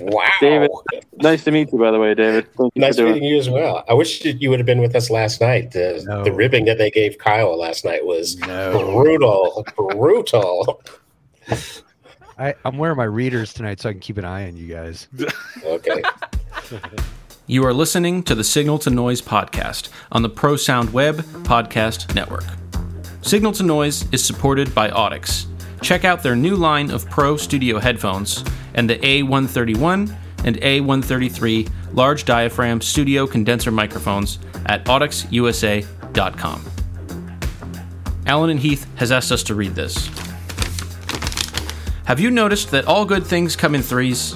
Wow. David, nice to meet you, by the way, David. Thank Nice for meeting you as well. I wish you would have been with us last night. The, No. the ribbing that they gave Kyle last night was No. brutal, brutal. I, I'm wearing my readers tonight so I can keep an eye on you guys. Okay. You are listening to the Signal to Noise podcast on the Pro Sound Web Podcast Network. Signal to Noise is supported by Audix. Check out their new line of Pro Studio headphones and the A131 and A133 large diaphragm studio condenser microphones at audixusa.com. Allen and Heath has asked us to read this. Have you noticed that all good things come in threes?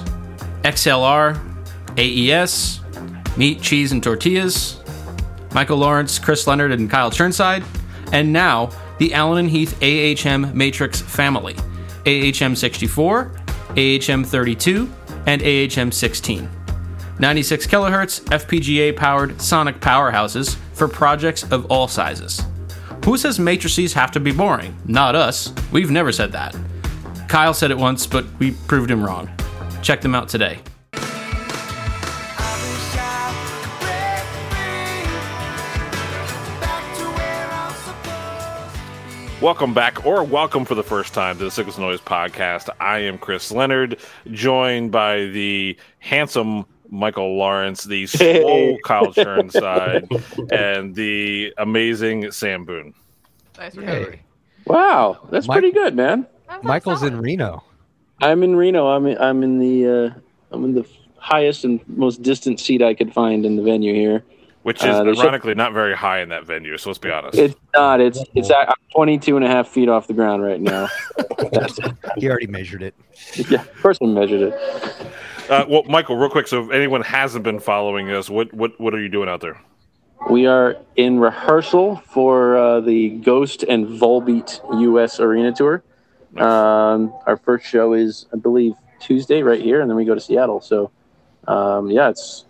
XLR, AES, meat, cheese, and tortillas, Michael Lawrence, Chris Leonard, and Kyle Churnside, and now the Allen and Heath AHM Matrix family AHM 64, AHM 32, and AHM 16. 96 kilohertz FPGA powered sonic powerhouses for projects of all sizes. Who says matrices have to be boring? Not us. We've never said that. Kyle said it once, but we proved him wrong. Check them out today. Welcome back, or welcome for the first time to the Sickles Noise podcast. I am Chris Leonard, joined by the handsome Michael Lawrence, the swole Kyle Churnside, and the amazing Sam Boone. Nice Yay. recovery. Wow, that's Mike- pretty good, man. Michael's in Reno. I'm in Reno. I'm in, I'm in the uh, I'm in the highest and most distant seat I could find in the venue here. Which is Uh, they should- ironically not very high in that venue, so let's be honest. It's not. It's it's at, I'm 22 and a half feet off the ground right now. He already measured it. yeah, person measured it. Uh, well, Michael, real quick, so if anyone hasn't been following us, what what what are you doing out there? We are in rehearsal for uh, the Ghost and Volbeat U.S. Arena Tour. Um, our first show is, I believe, Tuesday right here, and then we go to Seattle. So, um, yeah, it's it's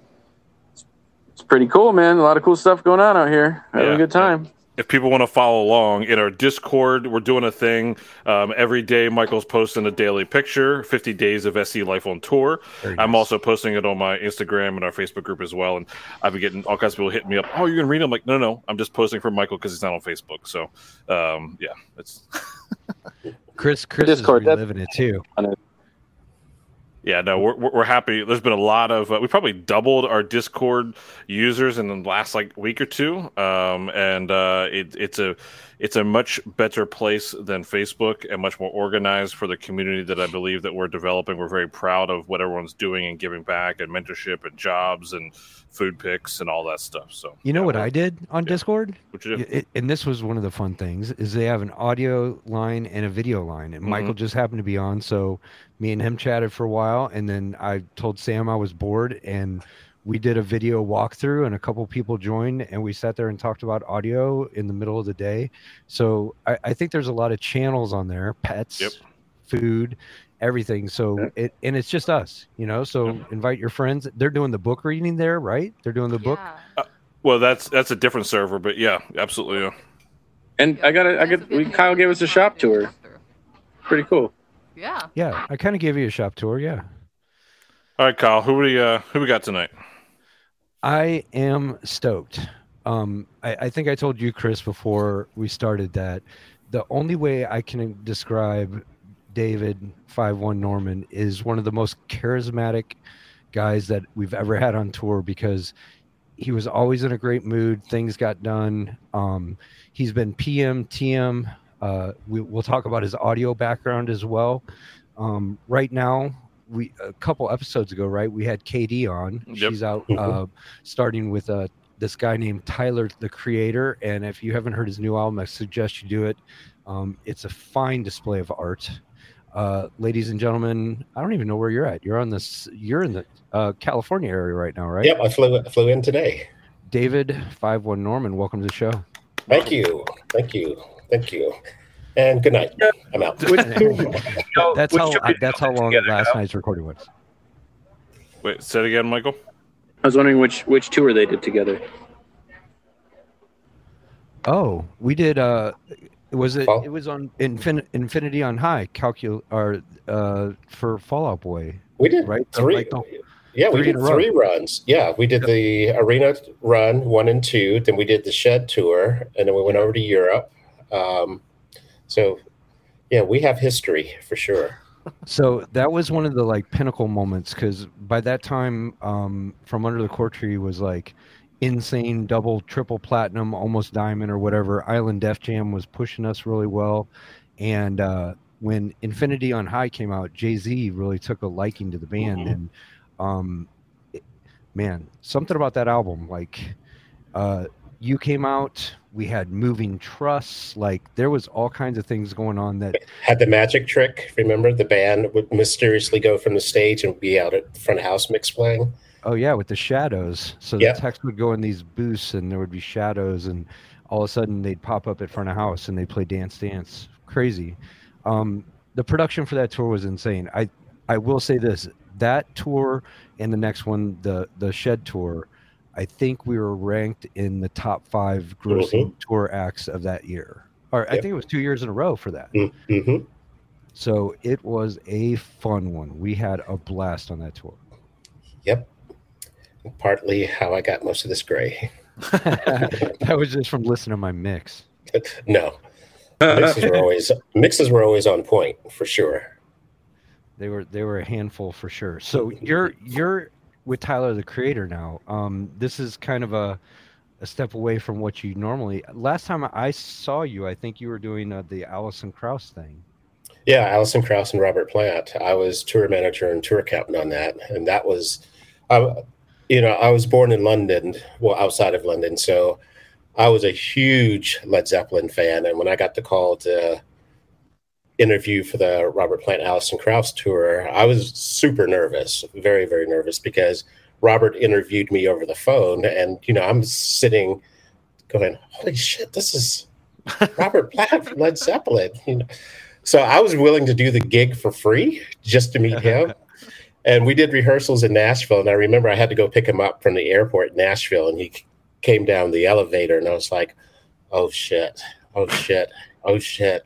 pretty cool, man. A lot of cool stuff going on out here. Having Yeah. a good time. if people want to follow along in our discord we're doing a thing um, every day michael's posting a daily picture 50 days of se life on tour i'm nice. also posting it on my instagram and our facebook group as well and i've been getting all kinds of people hitting me up oh you're gonna read it? i'm like no no no i'm just posting for michael because he's not on facebook so um, yeah it's Chris, Chris Discord, is that- reliving it too. Yeah, no, we're, we're happy. There's been a lot of uh, we probably doubled our Discord users in the last like week or two, um, and uh, it, it's a it's a much better place than Facebook and much more organized for the community that I believe that we're developing. We're very proud of what everyone's doing and giving back and mentorship and jobs and food picks and all that stuff. So You know yeah, what I did on yeah. Discord? What you? It, and this was one of the fun things is they have an audio line and a video line and michael Mm-hmm. just happened to be on so me and him chatted for a while and then i told sam i was bored and we did a video walkthrough and a couple people joined and we sat there and talked about audio in the middle of the day so i, I think there's a lot of channels on there pets Yep. food everything so it and it's just us you know so invite your friends they're doing the book reading there right they're doing the book Yeah. Uh, well, that's that's a different server, but yeah, absolutely. Yeah. And I got I got. We, Kyle gave us a shop tour. Pretty cool. Yeah. yeah i kind of gave you a shop tour yeah All right, Kyle, who we uh, who we got tonight? I am stoked. Um, I, I think I told you, Chris, before we started that the only way I can describe David Five One Norman is one of the most charismatic guys that we've ever had on tour because he was always in a great mood. Things got done. Um, he's been PM, TM. Uh, we, we'll talk about his audio background as well. Um, right now, we a couple episodes ago, right? We had KD on. Yep. She's out uh, starting with uh, this guy named Tyler, the Creator. And if you haven't heard his new album, I suggest you do it. Um, it's a fine display of art. Uh, ladies and gentlemen, I don't even know where you're at. You're on this. You're in the uh, California area right now, right? Yep, I flew I flew in today. David Five One Norman, welcome to the show. Thank you, thank you, thank you, and good night. I'm out. That's how show did that's how long together, last Kyle? night's recording was. Wait, say it again, Michael. I was wondering which which tour they did together. Oh, we did. Uh, was it? Fall- It was on Infin- Infinity on High. Calcul or uh, for Fall Out Boy. We did right? Three. like, the- yeah, we three in did a row. three runs. Yeah, we did the arena run one and two. Then we did the shed tour, and then we went over to Europe. Um, so, yeah, we have history for sure. So that was one of the like pinnacle moments because by that time, um, From Under the Cork Tree was like insane double, triple platinum, almost diamond or whatever. Island Def Jam was pushing us really well, and uh, when Infinity on High came out, Jay Z really took a liking to the band, Mhm. and um, it- man, something about that album, like uh, you came out. We had moving truss, like there was all kinds of things going on that Had the magic trick. Remember, the band would mysteriously go from the stage and be out at front of house mix playing. Oh yeah, with the shadows. So Yeah. the text would go in these booths, and there would be shadows, and all of a sudden they'd pop up at front of house, and they'd play Dance Dance. Crazy. Um, the production for that tour was insane. I I will say this: that tour and the next one, the the Shed tour, I think we were ranked in the top five grossing tour acts of that year. Or I think it was two years in a row for that. Mm-hmm. So it was a fun one. We had a blast on that tour. Yep. Partly how I got most of this gray. that was just from listening to my mix. No, mixes were always mixes were always on point for sure. They were they were a handful for sure. So you're you're with Tyler the Creator now. Um, this is kind of a a step away from what you normally. Last time I saw you, I think you were doing uh, the Alison Krauss thing. Yeah, Alison Krauss and Robert Plant. I was tour manager and tour captain on that, and that was, I, you know, I was born in London, well, outside of London, so I was a huge Led Zeppelin fan, and when I got the call to interview for the Robert Plant Alison Krauss tour, I was super nervous, very very nervous because Robert interviewed me over the phone, and you know, I'm sitting going, "Holy shit, this is Robert Plant from Led Zeppelin," you know. So I was willing to do the gig for free just to meet him. and we did rehearsals in Nashville. And I remember I had to go pick him up from the airport in Nashville. And he came down the elevator. And I was like, oh shit, oh shit, oh shit.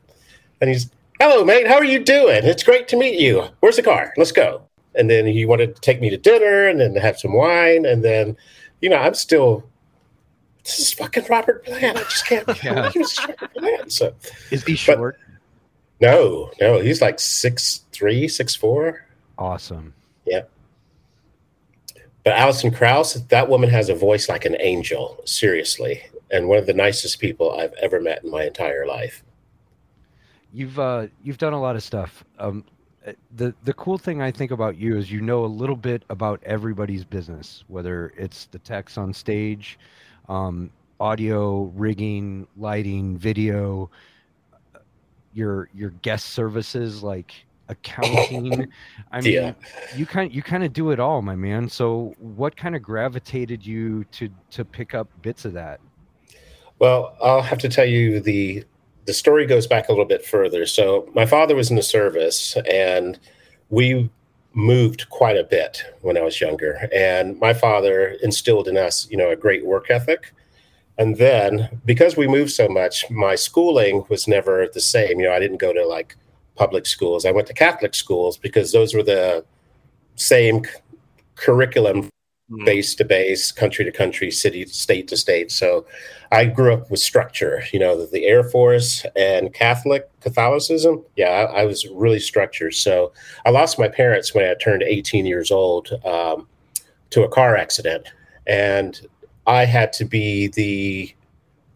And he's, hello, mate. How are you doing? It's great to meet you. Where's the car? Let's go. And then he wanted to take me to dinner and then have some wine. And then, you know, I'm still. This is fucking Robert Plant. I just can't Yeah. believe it's Robert Plant. So Is he short? no, no, he's like six three, six four. awesome. Yep. But Alison Krauss, that woman has a voice like an angel, seriously, and one of the nicest people I've ever met in my entire life. You've uh, you've done a lot of stuff. Um, the the cool thing I think about you is you know a little bit about everybody's business, whether it's the techs on stage, um, audio, rigging, lighting, video, your your guest services like accounting. I mean, Yeah. you kind you kind of do it all, my man. So, what kind of gravitated you to to pick up bits of that? Well, I'll have to tell you the the story goes back a little bit further. So my father was in the service, and we moved quite a bit when I was younger. And my father instilled in us, you know, a great work ethic. And then because we moved so much, my schooling was never the same. You know, I didn't go to like public schools. I went to Catholic schools because those were the same c- curriculum base to base, country to country, city, to state to state. So I grew up with structure, you know, the, the Air Force and Catholic Catholicism. Yeah, I, I was really structured. So I lost my parents when I turned 18 years old um, to a car accident. And I had to be the,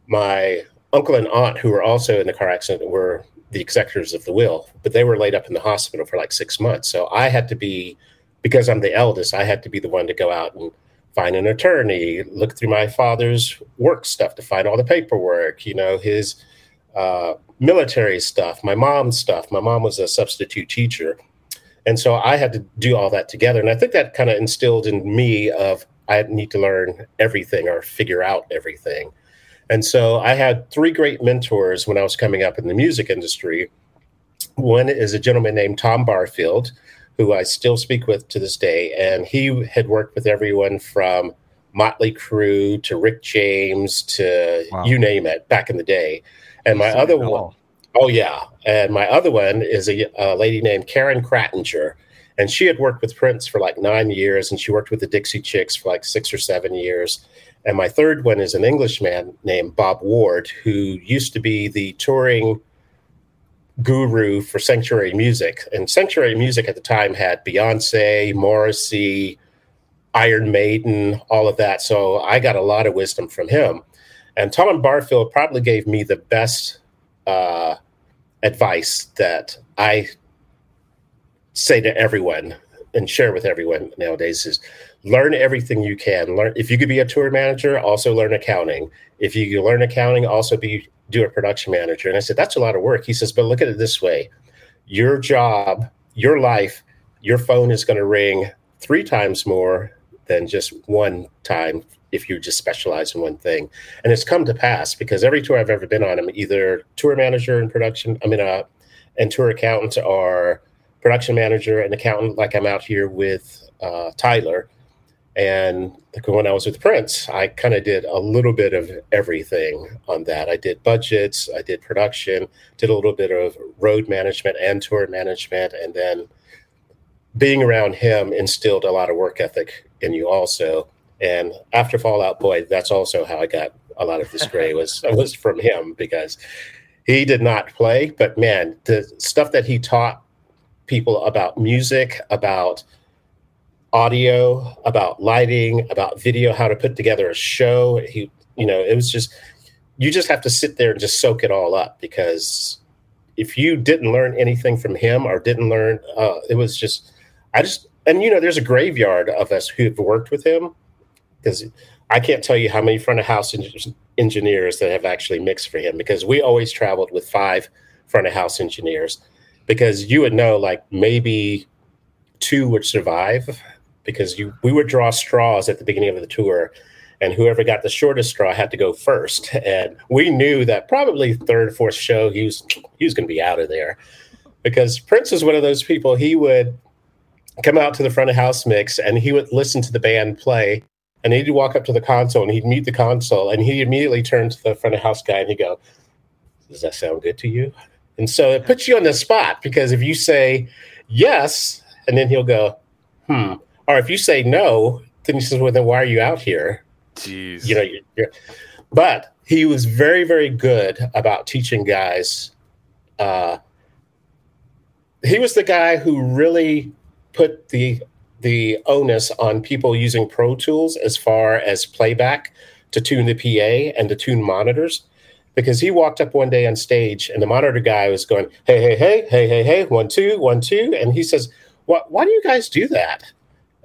my uncle and aunt who were also in the car accident were the executors of the will, but they were laid up in the hospital for like six months. So I had to be because I'm the eldest, I had to be the one to go out and find an attorney, look through my father's work stuff to find all the paperwork, you know, his uh, military stuff, my mom's stuff. My mom was a substitute teacher. And so I had to do all that together. And I think that kind of instilled in me of I need to learn everything or figure out everything. And so I had three great mentors when I was coming up in the music industry. One is a gentleman named Tom Barfield, who I still speak with to this day. And he had worked with everyone from Motley Crue to Rick James to Wow. you name it back in the day. And my other one, all. oh yeah, and my other one is a, a lady named Karen Krattinger, And she had worked with Prince for like nine years, and she worked with the Dixie Chicks for like six or seven years. And my third one is an Englishman named Bob Ward, who used to be the touring guru for Sanctuary Music. And Sanctuary Music at the time had Beyonce, Morrissey, Iron Maiden, all of that. So I got a lot of wisdom from him. And Tom Barfield probably gave me the best uh, advice that I say to everyone and share with everyone nowadays is learn everything you can. Learn if you could be a tour manager, also learn accounting. If you learn accounting, also be do a production manager. And I said, that's a lot of work. He says, but look at it this way. Your job, your life, your phone is going to ring three times more than just one time if you just specialize in one thing. And it's come to pass because every tour I've ever been on, I'm either tour manager and production, I mean, uh, and tour accountant or production manager and accountant, like I'm out here with uh, Tyler. And when I was with Prince, I kind of did a little bit of everything on that. I did budgets, I did production, did a little bit of road management and tour management. And then being around him instilled a lot of work ethic in you also. And after Fall Out Boy, that's also how I got a lot of this gray was was from him because he did not play, but man, the stuff that he taught people about music, about audio, about lighting, about video, how to put together a show. He, you know, it was just you just have to sit there and just soak it all up because if you didn't learn anything from him or didn't learn, uh, it was just I just and you know, there's a graveyard of us who've worked with him because I can't tell you how many front of house en- engineers that have actually mixed for him because we always traveled with five front of house engineers because you would know like maybe two would survive because you we would draw straws at the beginning of the tour and whoever got the shortest straw had to go first. And we knew that probably third fourth show he was he was going to be out of there because prince was one of those people he would come out to the front of house mix and he would listen to the band play and he'd walk up to the console and he'd mute the console and he'd immediately turn to the front of house guy and he'd go does that sound good to you and so it puts you on the spot because if you say yes and then he'll go hmm or if you say no, then he says, "Well, then why are you out here?" Jeez. You know, you're, you're, but he was very, very good about teaching guys. Uh, he was the guy who really put the the onus on people using Pro Tools as far as playback to tune the PA and to tune monitors. Because he walked up one day on stage and the monitor guy was going, hey, hey, hey, hey, hey, hey, one, two, one, two. And he says, what, why do you guys do that?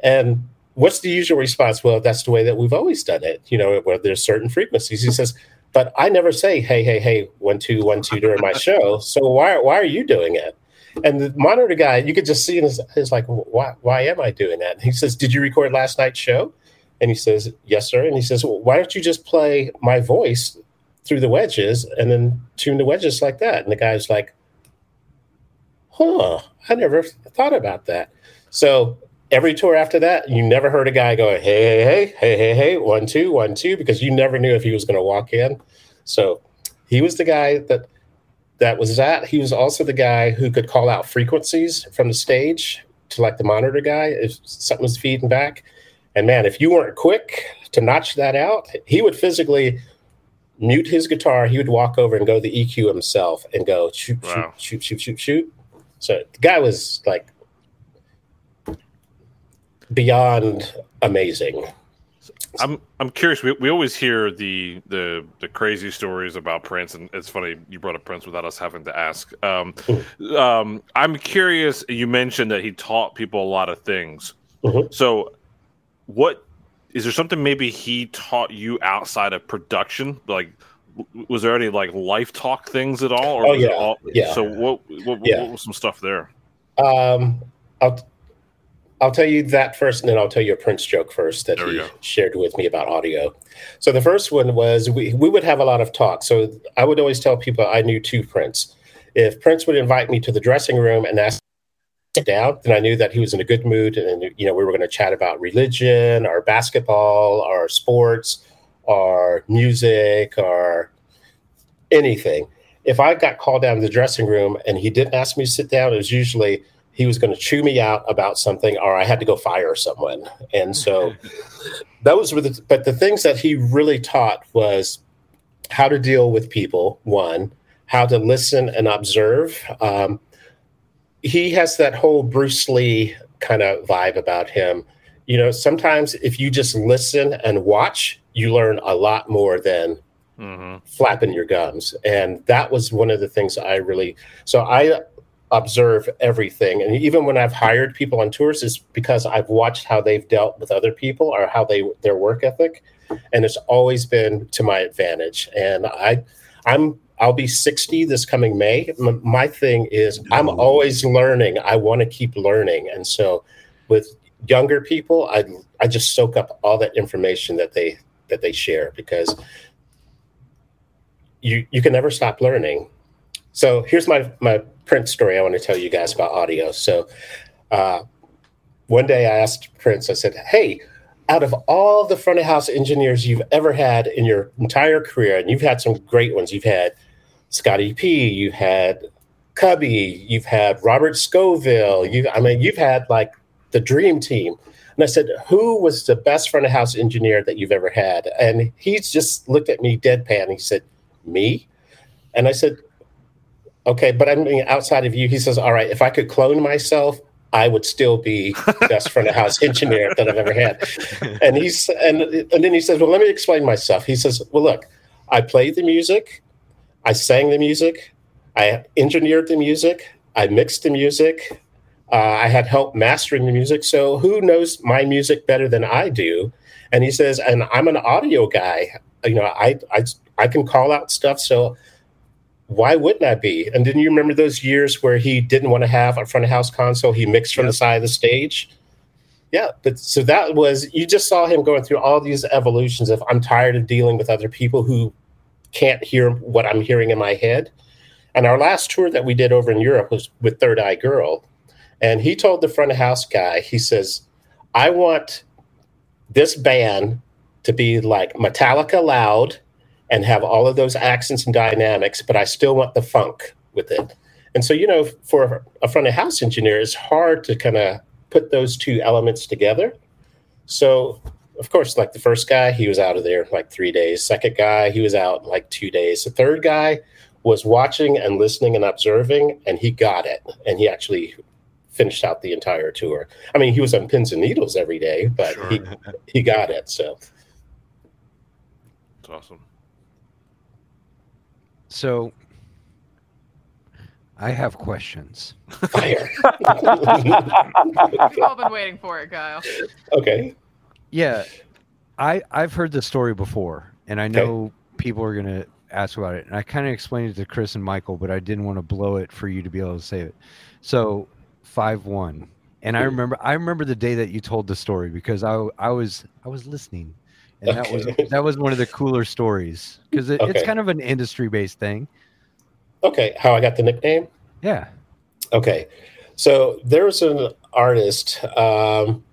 And what's the usual response? Well, that's the way that we've always done it, you know, where there's certain frequencies. He says, but I never say, hey, hey, hey, one, two, one, two during my show. So why, why are you doing it? And the monitor guy, you could just see in his, his like, why, why am I doing that? And he says, did you record last night's show? And he says, yes, sir. And he says, well, why don't you just play my voice through the wedges and then tune the wedges like that? And the guy's like, huh, I never thought about that. So every tour after that, you never heard a guy go, hey, hey, hey, hey, hey, hey, one, two, one, two, because you never knew if he was going to walk in. So he was the guy that that was that. He was also the guy who could call out frequencies from the stage to like the monitor guy if something was feeding back. And man, if you weren't quick to notch that out, he would physically mute his guitar. He would walk over and go the EQ himself and go shoot, wow. shoot, shoot, shoot, shoot, shoot. So the guy was like beyond amazing. I'm I'm curious. We, we always hear the the the crazy stories about Prince, and it's funny you brought up Prince without us having to ask. Um, um, I'm curious. You mentioned that he taught people a lot of things. Mm-hmm. So, what is there something maybe he taught you outside of production? Like, was there any like life talk things at all? Or oh yeah, all, yeah. So what what, yeah. what was some stuff there? Um, I'll I'll tell you that first, and then I'll tell you a Prince joke first that he go. shared with me about audio. So the first one was we, we would have a lot of talk. So I would always tell people I knew two Prince. If Prince would invite me to the dressing room and ask down, and I knew that he was in a good mood, and you know we were going to chat about religion, our basketball, our sports, our music, our anything. If I got called down to the dressing room and he didn't ask me to sit down, it was usually he was going to chew me out about something or I had to go fire someone. And so those were the, but the things that he really taught was how to deal with people, one, how to listen and observe. Um, he has that whole Bruce Lee kind of vibe about him. You know, sometimes if you just listen and watch, you learn a lot more than mm-hmm. flapping your gums. And that was one of the things I really, so I observe everything. And even when I've hired people on tours, is because I've watched how they've dealt with other people or how they, their work ethic. And it's always been to my advantage. And I, I'm I'll be 60 this coming May. M- my thing is, I'm always learning. I want to keep learning. And so with younger people, I, I just soak up all that information that they, that they share because you, you can never stop learning. So here's my, my Prince story I want to tell you guys about audio. So uh, one day I asked Prince, I said, Hey, out of all the front of house engineers you've ever had in your entire career, and you've had some great ones, you've had Scotty P, you've had Cubby, you've had Robert Scoville. You, I mean, you've had like the dream team. And I said, Who was the best front of house engineer that you've ever had? And he just looked at me deadpan. He said, Me? And I said, Okay, but I mean, outside of you, he says, All right, if I could clone myself, I would still be best front of house engineer that I've ever had. And he's and and then he says, Well, let me explain myself. He says, Well, look, I play the music, I sang the music, I engineered the music, I mixed the music, uh, I had help mastering the music. So who knows my music better than I do? And he says, and I'm an audio guy. You know, I I I can call out stuff. So why wouldn't I be? And didn't you remember those years where he didn't want to have a front of house console? He mixed from the side of the stage. Yeah, but so that was you just saw him going through all these evolutions of I'm tired of dealing with other people who can't hear what I'm hearing in my head. And our last tour that we did over in Europe was with Third Eye Girl. And he told the front of house guy, he says, I want this band to be like Metallica loud and have all of those accents and dynamics, but I still want the funk with it. And so, you know, for a front of house engineer, it's hard to kind of put those two elements together. So of course, like the first guy, he was out of there like three days. Second guy, he was out like two days. The third guy was watching and listening and observing, and he got it. And he actually finished out the entire tour. I mean, he was on pins and needles every day, but sure. he he got it. So it's awesome. So I have questions. Fire. We've all been waiting for it, Kyle. Okay. Yeah, I I've heard the story before, and I know okay. people are gonna ask about it. And I kind of explained it to Chris and Michael, but I didn't want to blow it for you to be able to save it. So five one, and I remember I remember the day that you told the story because I I was I was listening, and okay. that was that was one of the cooler stories because it, okay. it's kind of an industry based thing. Okay, how I got the nickname? Yeah. Okay, so there was an artist. Um,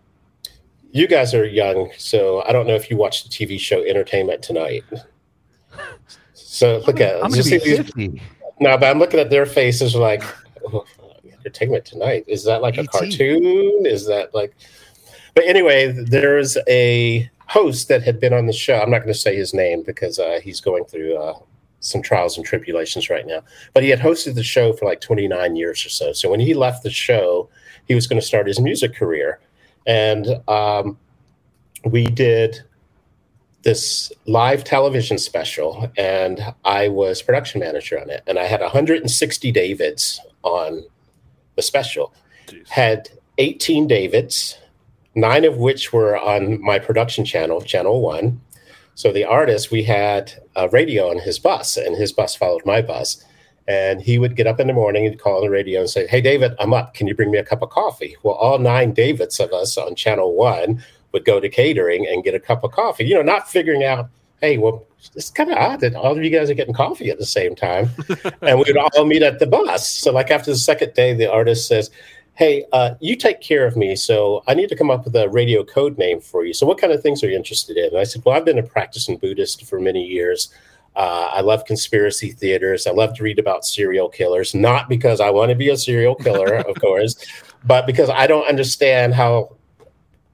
you guys are young, so I don't know if you watch the TV show Entertainment Tonight. So look at I'm just No, but I'm looking at their faces like oh, Entertainment Tonight. Is that like a cartoon? Is that like? But anyway, there's a host that had been on the show. I'm not going to say his name because uh, he's going through uh, some trials and tribulations right now. But he had hosted the show for like 29 years or so. So when he left the show, he was going to start his music career and um, we did this live television special, and I was production manager on it, and I had 160 Davids on the special. Jeez. Had 18 Davids, nine of which were on my production channel, Channel One. So the artist, we had a radio on his bus, and his bus followed my bus. And he would get up in the morning and call on the radio and say, Hey, David, I'm up. Can you bring me a cup of coffee? Well, all nine Davids of us on Channel One would go to catering and get a cup of coffee, you know, not figuring out, Hey, well, it's kind of odd that all of you guys are getting coffee at the same time. and we would all meet at the bus. So, like, after the second day, the artist says, Hey, uh, you take care of me. So I need to come up with a radio code name for you. So, what kind of things are you interested in? And I said, Well, I've been a practicing Buddhist for many years. Uh, I love conspiracy theaters. I love to read about serial killers, not because I want to be a serial killer, of course, but because I don't understand how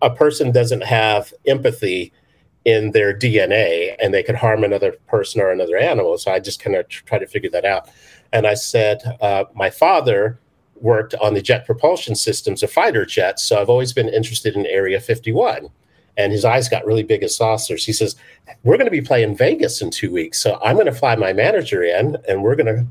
a person doesn't have empathy in their DNA and they could harm another person or another animal. So I just kind of try to figure that out. And I said, uh, my father worked on the jet propulsion systems of fighter jets. So I've always been interested in Area 51. And his eyes got really big as saucers. He says, We're going to be playing Vegas in two weeks. So I'm going to fly my manager in and we're going to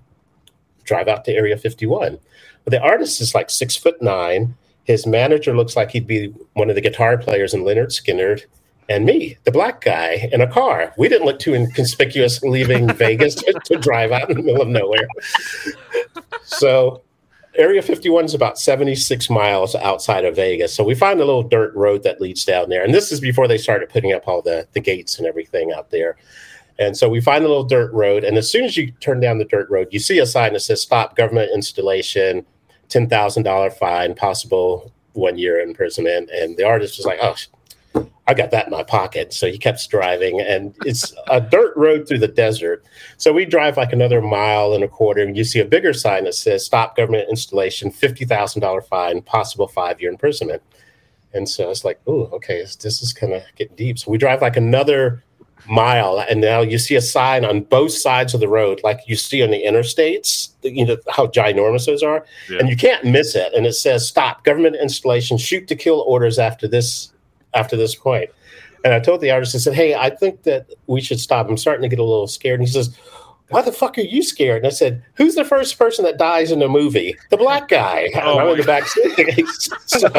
drive out to Area 51. But the artist is like six foot nine. His manager looks like he'd be one of the guitar players in Lynyrd Skynyrd and me, the black guy, in a car. We didn't look too inconspicuous leaving Vegas to, to, drive out in the middle of nowhere. So, Area 51 is about 76 miles outside of Vegas. So, we find a little dirt road that leads down there. And this is before they started putting up all the, the gates and everything out there. And so we find a little dirt road. And as soon as you turn down the dirt road, you see a sign that says stop government installation, $10,000 fine, possible one year imprisonment. And the artist was like, oh, I got that in my pocket. So he kept driving, and it's a dirt road through the desert. So we drive like another mile and a quarter, and you see a bigger sign that says "Stop Government Installation, fifty thousand dollar fine, possible five year imprisonment." And so it's like, oh, okay, this is kind of getting deep. So we drive like another mile, and now you see a sign on both sides of the road, like you see on the interstates. You know how ginormous those are, yeah. and you can't miss it. And it says, "Stop Government Installation, shoot to kill orders after this." After this point. And I told the artist, I said, Hey, I think that we should stop. I'm starting to get a little scared. And he says, Why the fuck are you scared? And I said, Who's the first person that dies in the movie? The black guy. Oh I'm in the back seat. so,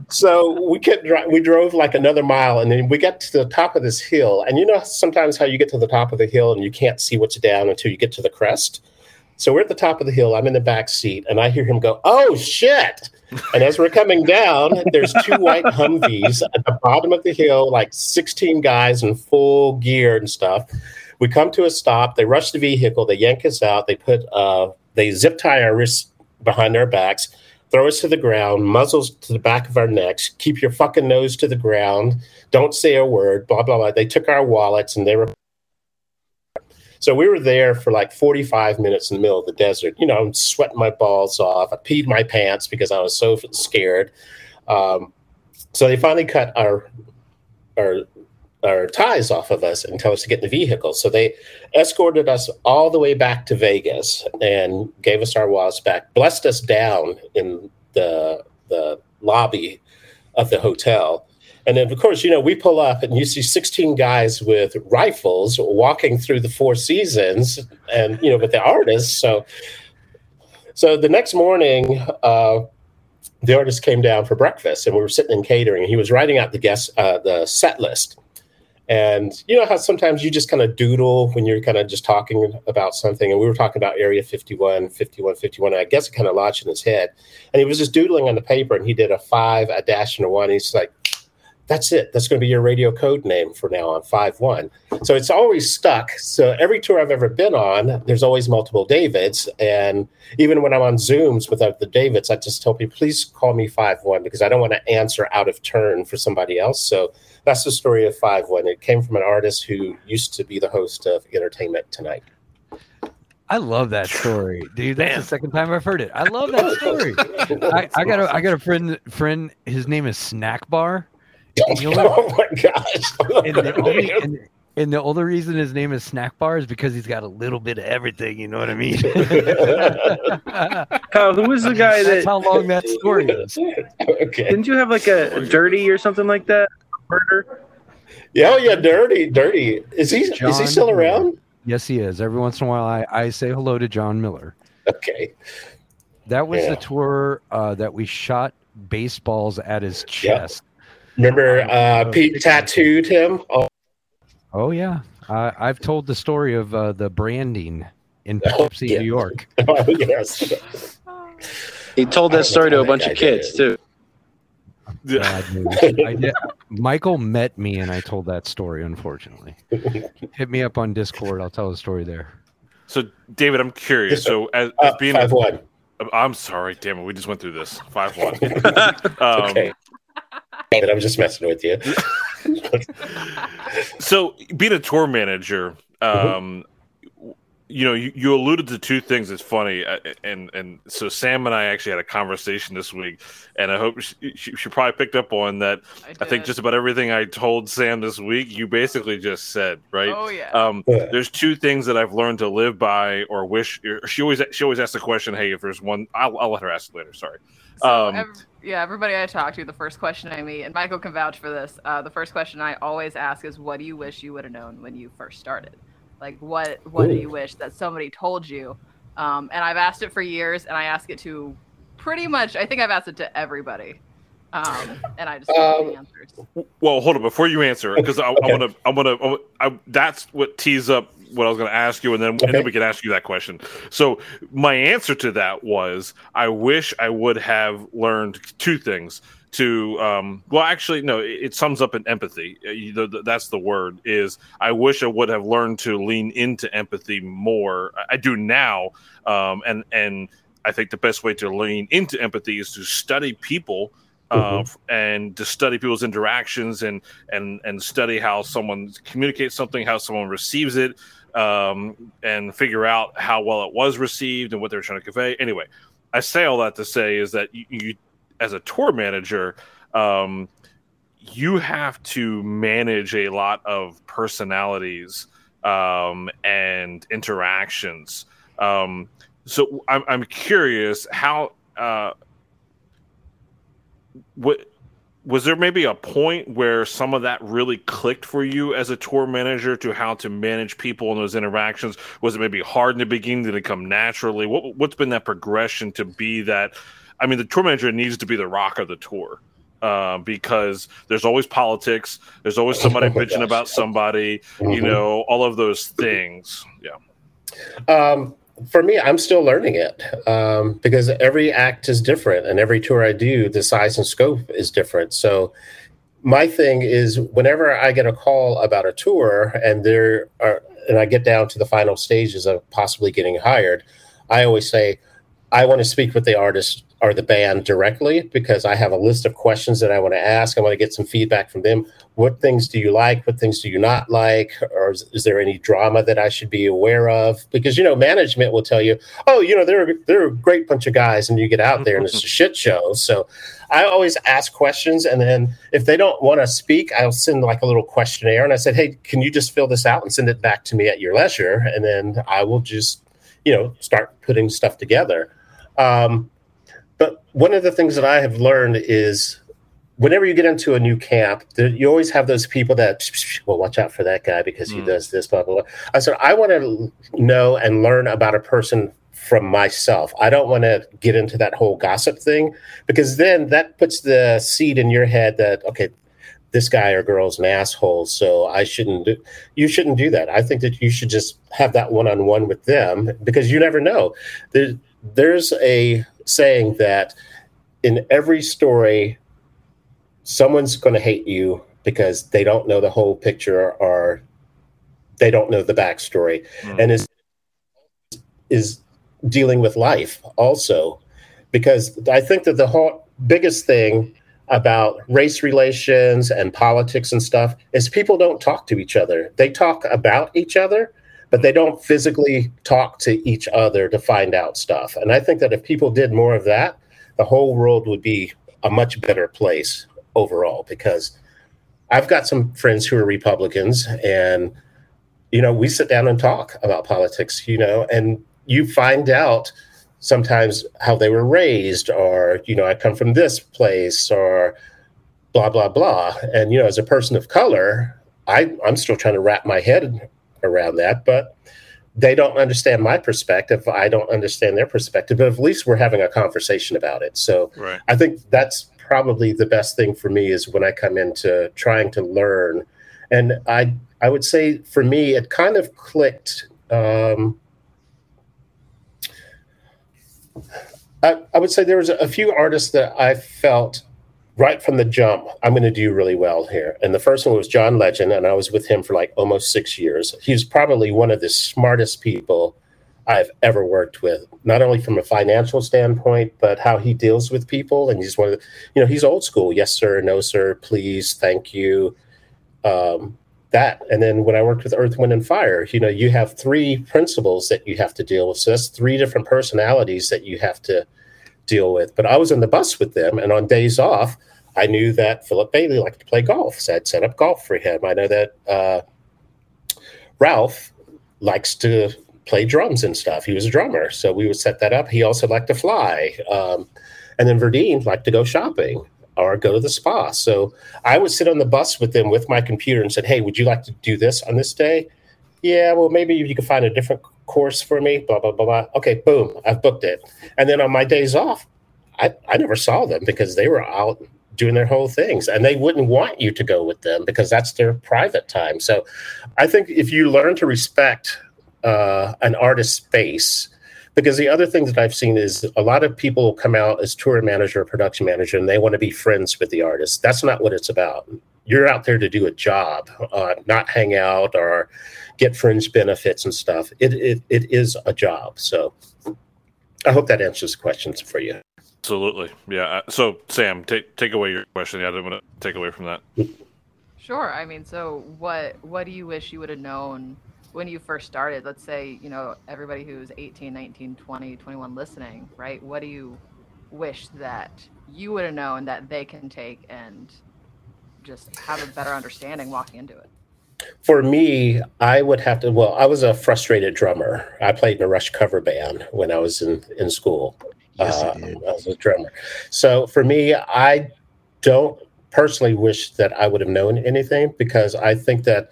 so, we could we drove like another mile and then we got to the top of this hill. And you know sometimes how you get to the top of the hill and you can't see what's down until you get to the crest. So we're at the top of the hill. I'm in the back seat and I hear him go, Oh shit. And as we're coming down, there's two white Humvees at the bottom of the hill, like 16 guys in full gear and stuff. We come to a stop. They rush the vehicle. They yank us out. They put, uh, they zip tie our wrists behind our backs, throw us to the ground, muzzles to the back of our necks. Keep your fucking nose to the ground. Don't say a word. Blah blah blah. They took our wallets and they were so we were there for like 45 minutes in the middle of the desert. You know, I'm sweating my balls off. I peed my pants because I was so scared. Um, so they finally cut our our our ties off of us and tell us to get in the vehicle. So they escorted us all the way back to Vegas and gave us our wallets back, blessed us down in the the lobby of the hotel. And then, of course, you know, we pull up and you see 16 guys with rifles walking through the Four Seasons and, you know, with the artists. So, so the next morning, uh, the artist came down for breakfast and we were sitting in catering and he was writing out the guest, uh, the set list. And you know how sometimes you just kind of doodle when you're kind of just talking about something. And we were talking about Area 51, 51, 51. And I guess it kind of lodged in his head. And he was just doodling on the paper and he did a five, a dash, and a one. he's like, that's it. That's going to be your radio code name for now on 5 1. So it's always stuck. So every tour I've ever been on, there's always multiple Davids. And even when I'm on Zooms without the Davids, I just tell people, please call me 5 1 because I don't want to answer out of turn for somebody else. So that's the story of 5 1. It came from an artist who used to be the host of Entertainment Tonight. I love that story, dude. That's Damn. the second time I've heard it. I love that story. I, I, got a I got a friend friend. His name is Snack Bar oh my gosh! And the, only, and, and the only reason his name is Snack Bar is because he's got a little bit of everything. You know what I mean? Kyle, who was the guy That's that? how long that story is. okay. Didn't you have like a dirty or something like that? Murder. Yeah, oh yeah, dirty, dirty. Is he John is he still around? Yes, he is. Every once in a while, I, I say hello to John Miller. Okay. That was yeah. the tour uh, that we shot baseballs at his chest. Remember uh, Pete tattooed him? Oh, oh yeah. Uh, I've told the story of uh, the branding in oh, Poughkeepsie, yeah. New York. oh, yes. He told that story to a bunch of kids too. Did, Michael met me and I told that story. Unfortunately, hit me up on Discord. I'll tell the story there. So, David, I'm curious. So, as, as being five a, one, I'm sorry, damn it, we just went through this five one. um, okay. David, I'm just messing with you. so being a tour manager, Mm-hmm. um, you know, you, you alluded to two things. It's funny, uh, and and so Sam and I actually had a conversation this week, and I hope she, she, she probably picked up on that. I, think just about everything I told Sam this week, you basically just said, right? Oh yeah. Um, Yeah. there's two things that I've learned to live by, or wish. Or she always she always asks the question, "Hey, if there's one, I'll, I'll let her ask it later." Sorry. So Um, ev- yeah, everybody I talk to, the first question I meet, and Michael can vouch for this. Uh, the first question I always ask is, "What do you wish you would have known when you first started? Like, what what do you wish that somebody told you?" Um, and I've asked it for years, and I ask it to pretty much. I think I've asked it to everybody, um, and I just don't know the Um, answers. Well, hold on before you answer because I, Okay. I'm gonna I'm gonna I, I, that's what tees up what I was gonna ask you, and then and then we can ask you that question. So my answer to that was I wish I would have learned two things. To um, well, actually, no. It, it sums up in empathy. Uh, the- the- That's the word. Is I wish I would have learned to lean into empathy more. I, I do now, um, and and I think the best way to lean into empathy is to study people uh, f- and to study people's interactions and and and study how someone communicates something, how someone receives it, um, and figure out how well it was received and what they're trying to convey. Anyway, I say all that to say is that you, you as a tour manager, um, you have to manage a lot of personalities um, and interactions. Um, so I'm, I'm curious how uh, what was there maybe a point where some of that really clicked for you as a tour manager to how to manage people in those interactions? Was it maybe hard in the beginning? Did it come naturally? What, what's been that progression to be that i mean the tour manager needs to be the rock of the tour uh, because there's always politics there's always somebody bitching about somebody you Mhm. know all of those things. Yeah. Um, for me, I'm still learning it um, because every act is different, and every tour I do, the size and scope is different. So, my thing is, whenever I get a call about a tour, and there are, and I get down to the final stages of possibly getting hired, I always say, I want to speak with the artist or the band directly because I have a list of questions that I want to ask. I want to get some feedback from them. What things do you like? What things do you not like? Or is, is there any drama that I should be aware of? Because you know, management will tell you, "Oh, you know, they're they're a great bunch of guys," and you get out there and it's a shit show. So, I always ask questions, and then if they don't want to speak, I'll send like a little questionnaire, and I said, "Hey, can you just fill this out and send it back to me at your leisure?" And then I will just, you know, start putting stuff together. Um, but one of the things that I have learned is whenever you get into a new camp, you always have those people that, well, watch out for that guy because he Mm. does this, blah, blah, blah. I said, I want to know and learn about a person from myself. I don't want to get into that whole gossip thing because then that puts the seed in your head that, okay, this guy or girl's an asshole, so I shouldn't do. You shouldn't do that. I think that you should just have that one-on-one with them because you never know. There, there's a saying that in every story, someone's going to hate you because they don't know the whole picture or they don't know the backstory, Mm. and is is dealing with life also because I think that the whole biggest thing about race relations and politics and stuff is people don't talk to each other. They talk about each other, but they don't physically talk to each other to find out stuff. And I think that if people did more of that, the whole world would be a much better place overall because I've got some friends who are Republicans and you know, we sit down and talk about politics, you know, and you find out sometimes how they were raised or you know i come from this place or blah blah blah and you know as a person of color i i'm still trying to wrap my head around that but they don't understand my perspective. I don't understand their perspective but at least we're having a conversation about it. So right. I think that's probably the best thing for me is when i come into trying to learn. And i i would say for me it kind of clicked um I, I would say there was a few artists that I felt right from the jump, I'm going to do really well here. And the first one was John Legend, and I was with him for like almost six years. He's probably one of the smartest people I've ever worked with, not only from a financial standpoint, but how he deals with people. And he's one of the, you know, he's old school. Yes, sir. No, sir. Please. Thank you. um, that. And then when I worked with Earth, Wind, and Fire, you know, you have three principals that you have to deal with. So that's three different personalities that you have to deal with. But I was on the bus with them, and on days off, I knew that Philip Bailey liked to play golf, so I'd set up golf for him. I know that uh, Ralph likes to play drums and stuff. He was a drummer, so we would set that up. He also liked to fly. Um, and then Verdine liked to go shopping or go to the spa. So I would sit on the bus with them with my computer and said, "Hey, would you like to do this on this day?" Yeah, well, maybe you can find a different course for me. Blah blah blah blah. Okay, boom, I've booked it. And then on my days off, I I never saw them because they were out doing their whole things and they wouldn't want you to go with them because that's their private time so i think if you learn to respect uh, an artist's space because the other thing that I've seen is a lot of people come out as tour manager or production manager and they want to be friends with the artist. That's not what it's about. You're out there to do a job, uh, not hang out or get fringe benefits and stuff. It, it it is a job. So I hope that answers questions for you. Absolutely, yeah. Uh, so Sam, take take away your question. Yeah, I didn't want to take away from that. Sure. I mean, so what what do you wish you would have known when you first started let's say you know everybody who's 18 19 20 21 listening right what do you wish that you would have known that they can take and just have a better understanding walking into it for me i would have to well i was a frustrated drummer i played in a rush cover band when i was in in school Yes, uh. I was a drummer so for me i don't personally wish that i would have known anything because i think that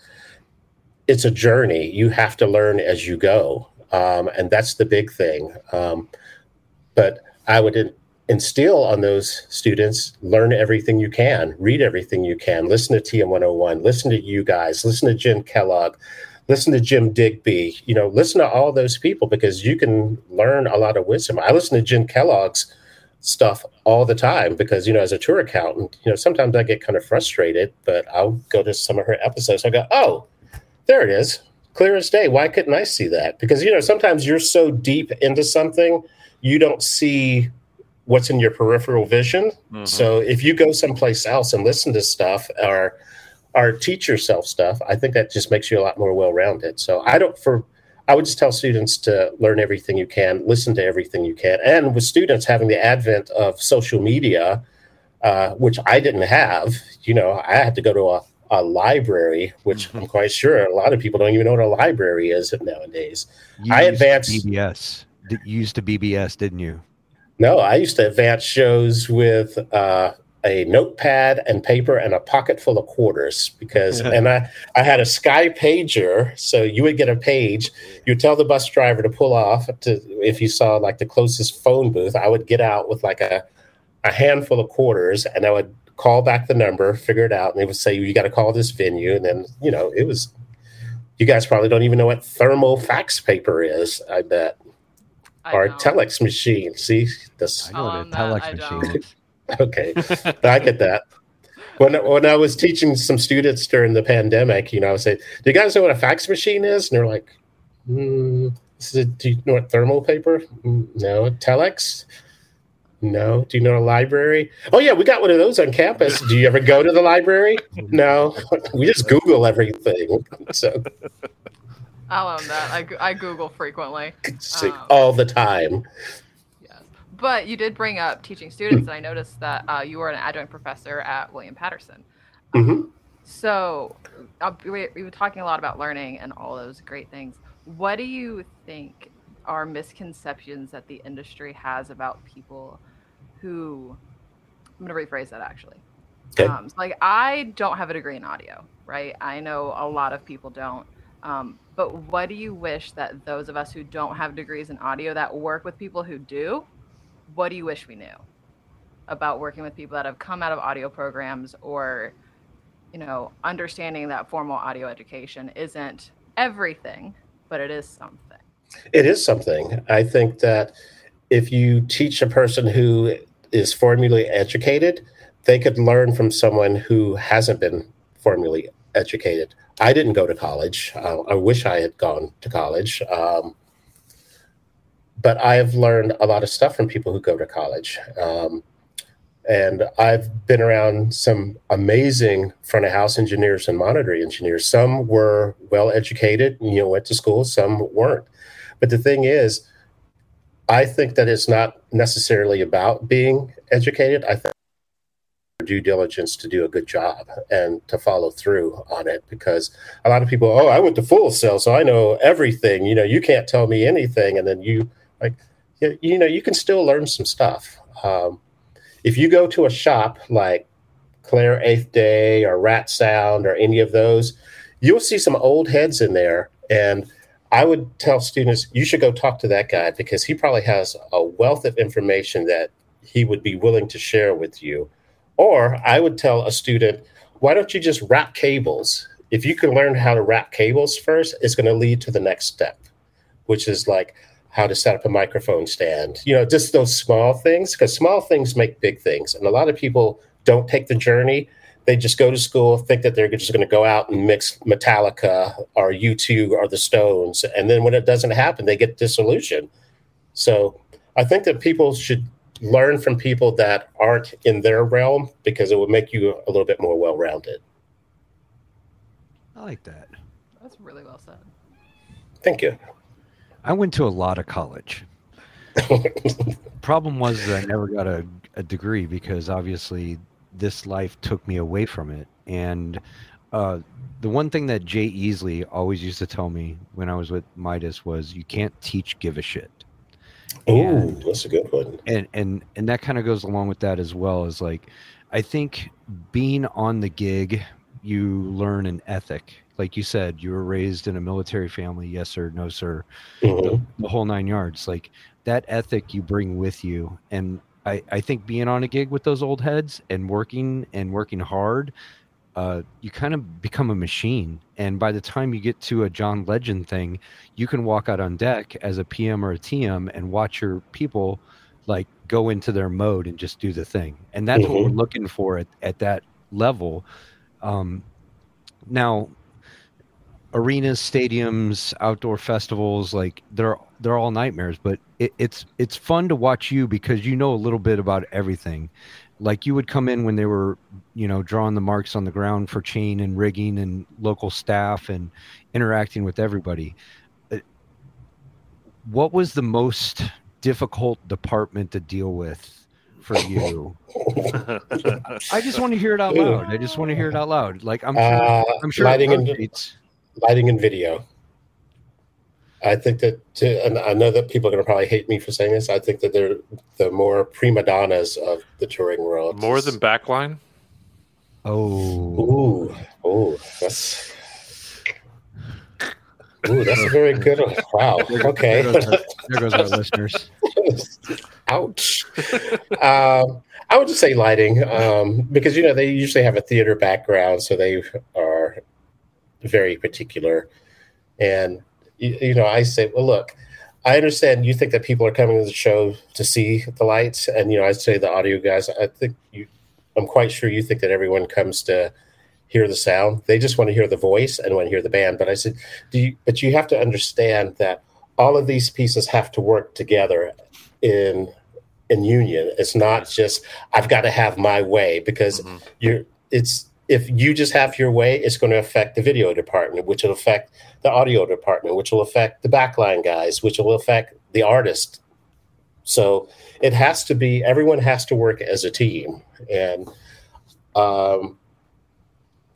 it's a journey. You have to learn as you go, um, and that's the big thing. Um, but I would instill on those students: learn everything you can, read everything you can, listen to TM 101, listen to you guys, listen to Jim Kellogg, listen to Jim Digby. You know, listen to all those people because you can learn a lot of wisdom. I listen to Jim Kellogg's stuff all the time because you know as a tour accountant you know sometimes i get kind of frustrated but i'll go to some of her episodes i go oh there it is clear as day why couldn't i see that because you know sometimes you're so deep into something you don't see what's in your peripheral vision Mhm. so if you go someplace else and listen to stuff or or teach yourself stuff i think that just makes you a lot more well-rounded so i don't for i would just tell students to learn everything you can listen to everything you can and with students having the advent of social media uh, which i didn't have you know i had to go to a a library, which I'm quite sure a lot of people don't even know what a library is nowadays. You I advanced- BBS. D- You used to BBS, didn't you? No, I used to advance shows with uh, a notepad and paper and a pocket full of quarters because, and I, I had a Sky pager. So you would get a page. You would tell the bus driver to pull off to, if you saw like the closest phone booth, I would get out with like a, a handful of quarters and I would call back the number, figure it out. And they would say, you got to call this venue. And then, you know, it was, you guys probably don't even know what thermal fax paper is, I bet, or don't. telex machine. See, this, I know Um, the telex I machine. Okay, I get that. When when I was teaching some students during the pandemic, you know, I would say, "Do you guys know what a fax machine is?" And they're like, mm, this is- "Do you know what thermal paper? Mm, no, telex." No. Do you know a library? Oh yeah, we got one of those on campus. Do you ever go to the library? No. we just Google everything. So I'll own that. I, I Google frequently. Um, all the time. Yes. But you did bring up teaching students, and I noticed that uh, you were an adjunct professor at William Paterson. Mhm. So uh, we, we were talking a lot about learning and all those great things. What do you think are misconceptions that the industry has about people who? I'm going to rephrase that actually. Okay. Um, so, like I don't have a degree in audio, right? I know a lot of people don't. Um, but what do you wish that those of us who don't have degrees in audio that work with people who do, what do you wish we knew about working with people that have come out of audio programs or, you know, understanding that formal audio education isn't everything, but it is something. It is something. I think that if you teach a person who is formally educated, they could learn from someone who hasn't been formally educated. I didn't go to college. Uh, I wish I had gone to college. Um, but I've learned a lot of stuff from people who go to college. Um, And I've been around some amazing front of house engineers and monitoring engineers. Some were well educated, you know, went to school, some weren't. But the thing is, I think that it's not necessarily about being educated. I think due diligence to do a good job and to follow through on it because a lot of people, oh, I went to Full Sail, so I know everything. You know, you can't tell me anything, and then you like, you know, you can still learn some stuff. Um, if you go to a shop like Clair Eighth Day or Rat Sound or any of those, you'll see some old heads in there. And I would tell students, you should go talk to that guy because he probably has a wealth of information that he would be willing to share with you. Or I would tell a student, why don't you just wrap cables? If you can learn how to wrap cables first, it's going to lead to the next step, which is like, how to set up a microphone stand, you know, just those small things, because small things make big things. And a lot of people don't take the journey. They just go to school, think that they're just going to go out and mix Metallica or U2 or the Stones. And then when it doesn't happen, they get disillusioned. So I think that people should learn from people that aren't in their realm because it will make you a little bit more well rounded. I like that. That's really well said. Thank you. I went to a lot of college. Problem was that I never got a, a degree because obviously this life took me away from it. And uh, the one thing that Jay Easley always used to tell me when I was with Midas was, "You can't teach give a shit." Oh, that's a good one. And and and that kind of goes along with that as well. Is like, I think being on the gig, you learn an ethic like you said, you were raised in a military family, yes sir, no sir, mm-hmm. the, the, whole nine yards. Like that ethic you bring with you, and I, I think being on a gig with those old heads and working and working hard, uh, you kind of become a machine. And by the time you get to a John Legend thing, you can walk out on deck as a PM or a TM and watch your people like go into their mode and just do the thing. And that's mm-hmm. what we're mm-hmm. looking for at, at that level. Um, now, arenas, stadiums, outdoor festivals, like they're they're all nightmares. But it, it's it's fun to watch you because you know a little bit about everything. Like you would come in when they were, you know, drawing the marks on the ground for chain and rigging and local staff and interacting with everybody. Uh, what was the most difficult department to deal with for you? I just want to hear it out loud. I just want to hear it out loud. Like I'm sure, uh, I'm sure lighting and lighting and video. I think that, to, and I know that people are going to probably hate me for saying this. I think that they're the more prima donnas of the touring world. More than backline. Oh, ooh, oh, that's. Ooh, that's a very good one. Wow. Okay. There goes our, there goes our listeners. Ouch. um, I would just say lighting, um, because you know they usually have a theater background, so they are very particular. And, you, you know, I say, well, look, I understand you think that people are coming to the show to see the lights. And, you know, I say the audio guys, I think you, I'm quite sure you think that everyone comes to hear the sound. They just want to hear the voice and want to hear the band. But I said, do you, but you have to understand that all of these pieces have to work together in in union. It's not just I've got to have my way because mm-hmm. you're it's if you just have your way, it's going to affect the video department, which will affect the audio department, which will affect the backline guys, which will affect the artist. So it has to be everyone has to work as a team, and um,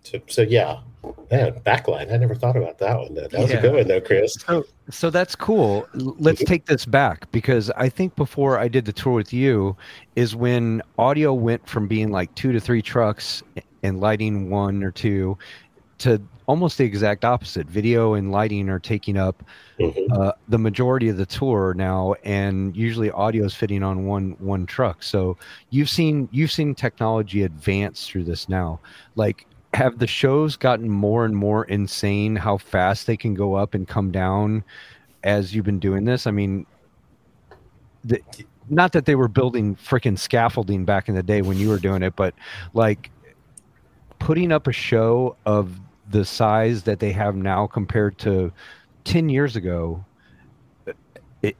so, so yeah, man, backline. I never thought about that one. That was yeah. a good one, though, Chris. So, so that's cool. Let's take this back because I think before I did the tour with you is when audio went from being like two to three trucks and lighting one or two to almost the exact opposite. Video and lighting are taking up mm-hmm. uh, the majority of the tour now, and usually audio is fitting on one one truck. So you've seen you've seen technology advance through this now. Like, have the shows gotten more and more insane? How fast they can go up and come down as you've been doing this? I mean, the, not that they were building freaking scaffolding back in the day when you were doing it, but like putting up a show of the size that they have now compared to 10 years ago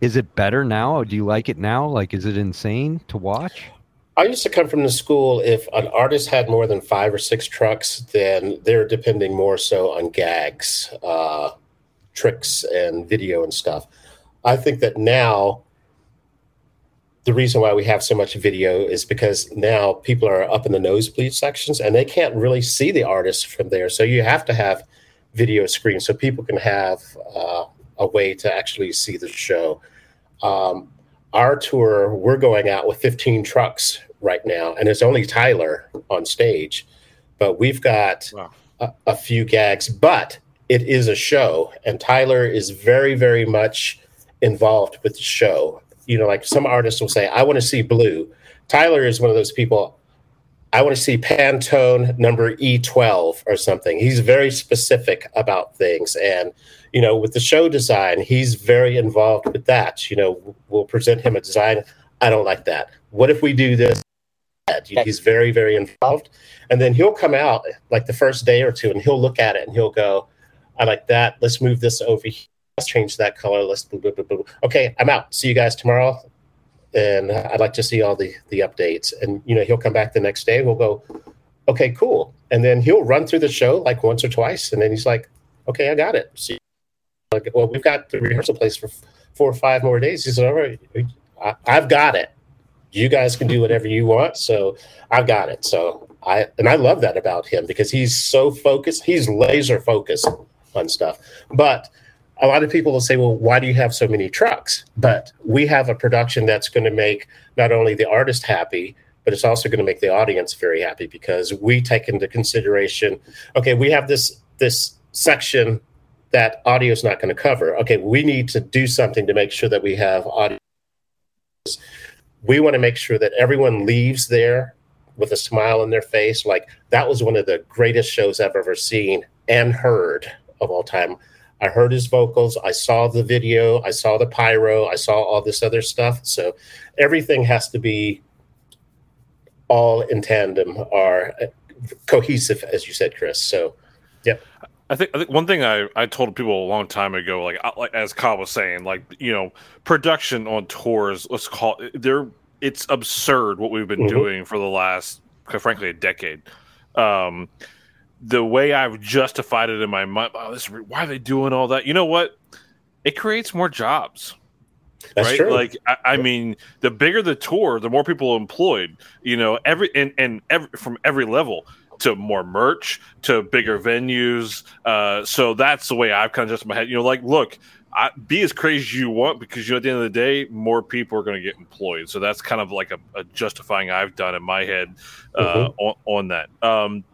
is it better now do you like it now like is it insane to watch I used to come from the school. If an artist had more than five or six trucks, then they're depending more so on gags, uh, tricks, and video and stuff. I think that now the reason why we have so much video is because now people are up in the nosebleed sections and they can't really see the artist from there. So you have to have video screens so people can have uh, a way to actually see the show. Um, our tour, we're going out with 15 trucks right now, and it's only Tyler on stage, but we've got wow. a, a few gags, but it is a show, and Tyler is very, very much involved with the show. You know, like some artists will say, I want to see blue. Tyler is one of those people, I want to see Pantone number E12 or something. He's very specific about things. And, you know, with the show design, he's very involved with that. You know, we'll present him a design. I don't like that. What if we do this? He's very, very involved. And then he'll come out like the first day or two and he'll look at it and he'll go, I like that. Let's move this over here. Let's change that color. Let's okay, I'm out. See you guys tomorrow. And I'd like to see all the the updates. And you know, he'll come back the next day we'll go, okay, cool. And then he'll run through the show like once or twice, and then he's like, okay, I got it. See, like, well, we've got the rehearsal place for four or five more days. He said, all right, I've got it you guys can do whatever you want. So I've got it. So I and I love that about him because he's so focused. He's laser focused on stuff. But a lot of people will say, well, why do you have so many trucks? But we have a production that's going to make not only the artist happy, but it's also going to make the audience very happy because we take into consideration, okay, we have this this section that audio is not going to cover. Okay, we need to do something to make sure that we have audio we want to make sure that everyone leaves there with a smile on their face. Like that was one of the greatest shows I've ever seen and heard of all time. I heard his vocals. I saw the video. I saw the pyro. I saw all this other stuff. So everything has to be all in tandem or cohesive, as you said, Chris. So, yeah. I think, I think one thing I, I told people a long time ago, like like as Kyle was saying, like you know, production on tours, let's call it, they're it's absurd what we've been mm-hmm. doing for the last, quite frankly, a decade. Um, the way I've justified it in my mind, oh, this why are they doing all that? You know what? It creates more jobs. That's right? True. Like I, I, mean, the bigger the tour, the more people employed. You know, every and and every, from every level to more merch to bigger venues. Uh, so that's the way I've kind of just my head. You know, like look, I, be as crazy as you want because you know at the end of the day, more people are going to get employed. So that's kind of like a, a justifying I've done in my head uh, mm-hmm. on, on, that. Um,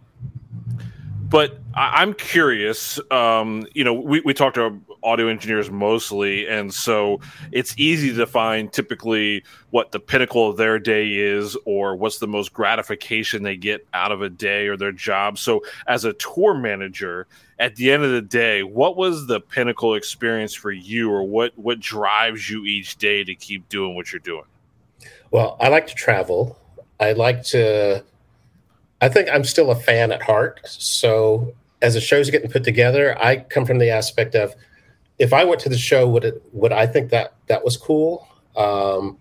but I, am curious. Um, you know, we, we talked to audio engineers mostly, and so it's easy to find typically what the pinnacle of their day is, or what's the most gratification they get out of a day or their job. So, as a tour manager, at the end of the day, what was the pinnacle experience for you, or what what drives you each day to keep doing what you're doing? Well, I like to travel. I like to. I think I'm still a fan at heart. So as the show's getting put together, I come from the aspect of if I went to the show, would it would I think that that was cool? Um,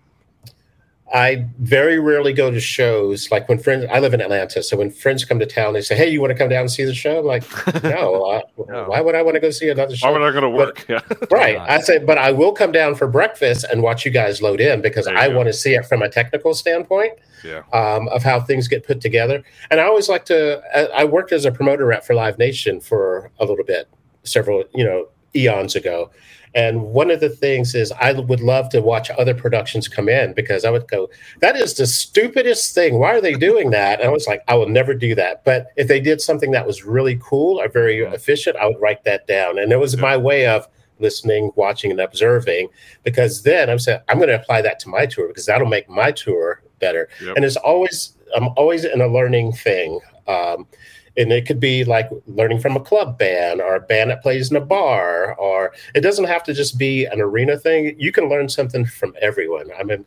I very rarely go to shows like when friends. I live in Atlanta, so when friends come to town, they say, "Hey, you want to come down and see the show?" I'm like, "No, I, no. why would I want to go see another show? Why would I going to work?" But, right. I say, but I will come down for breakfast and watch you guys load in because I want to see it from a technical standpoint yeah. um, of how things get put together. And I always like to. I worked as a promoter rep for Live Nation for a little bit, several you know eons ago. And one of the things is I would love to watch other productions come in because I would go, that is the stupidest thing. Why are they doing that? And I was like, I will never do that. But if they did something that was really cool or very efficient, I would write that down. And it was my way of listening, watching, and observing because then I'm saying, I'm going to apply that to my tour because that'll make my tour better. Yep. And it's always, I'm always in a learning thing. Um, and it could be like learning from a club band or a band that plays in a bar or it doesn't have to just be an arena thing. You can learn something from everyone. I mean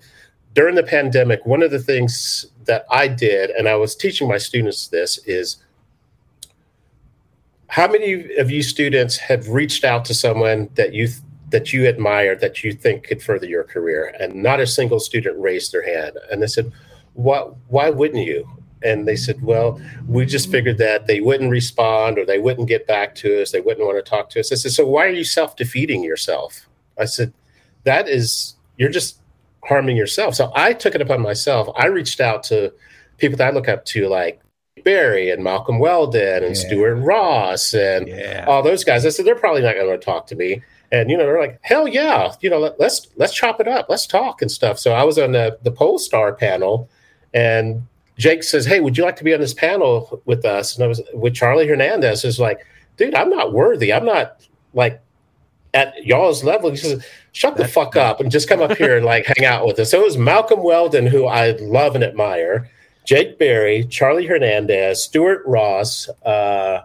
during the pandemic one of the things that i did and i was teaching my students this is how many of you students have reached out to someone that you that you admire that you think could further your career? And not a single student raised their hand. And they said why, why wouldn't you? And they said, well, we just figured that they wouldn't respond or they wouldn't get back to us. They wouldn't want to talk to us. I said, so why are you self defeating yourself? I said, that is, you're just harming yourself. So I took it upon myself. I reached out to people that I look up to, like Berry and Malcolm Weldon and Yeah. Stuart Ross and Yeah. all those guys. I said, they're probably not going to talk to me. And you know, they're like, hell yeah, you know, let, let's let's chop it up, let's talk and stuff. So I was on the the Pollstar panel, and Jake says, "Hey, would you like to be on this panel with us?" And I was with Charlie Hernandez. Is like, dude, I'm not worthy. I'm not like at y'all's level. He says, "Shut the fuck up and just come up here and like hang out with us." So it was Malcolm Weldon, who I love and admire, Jake Berry, Charlie Hernandez, Stuart Ross. Uh,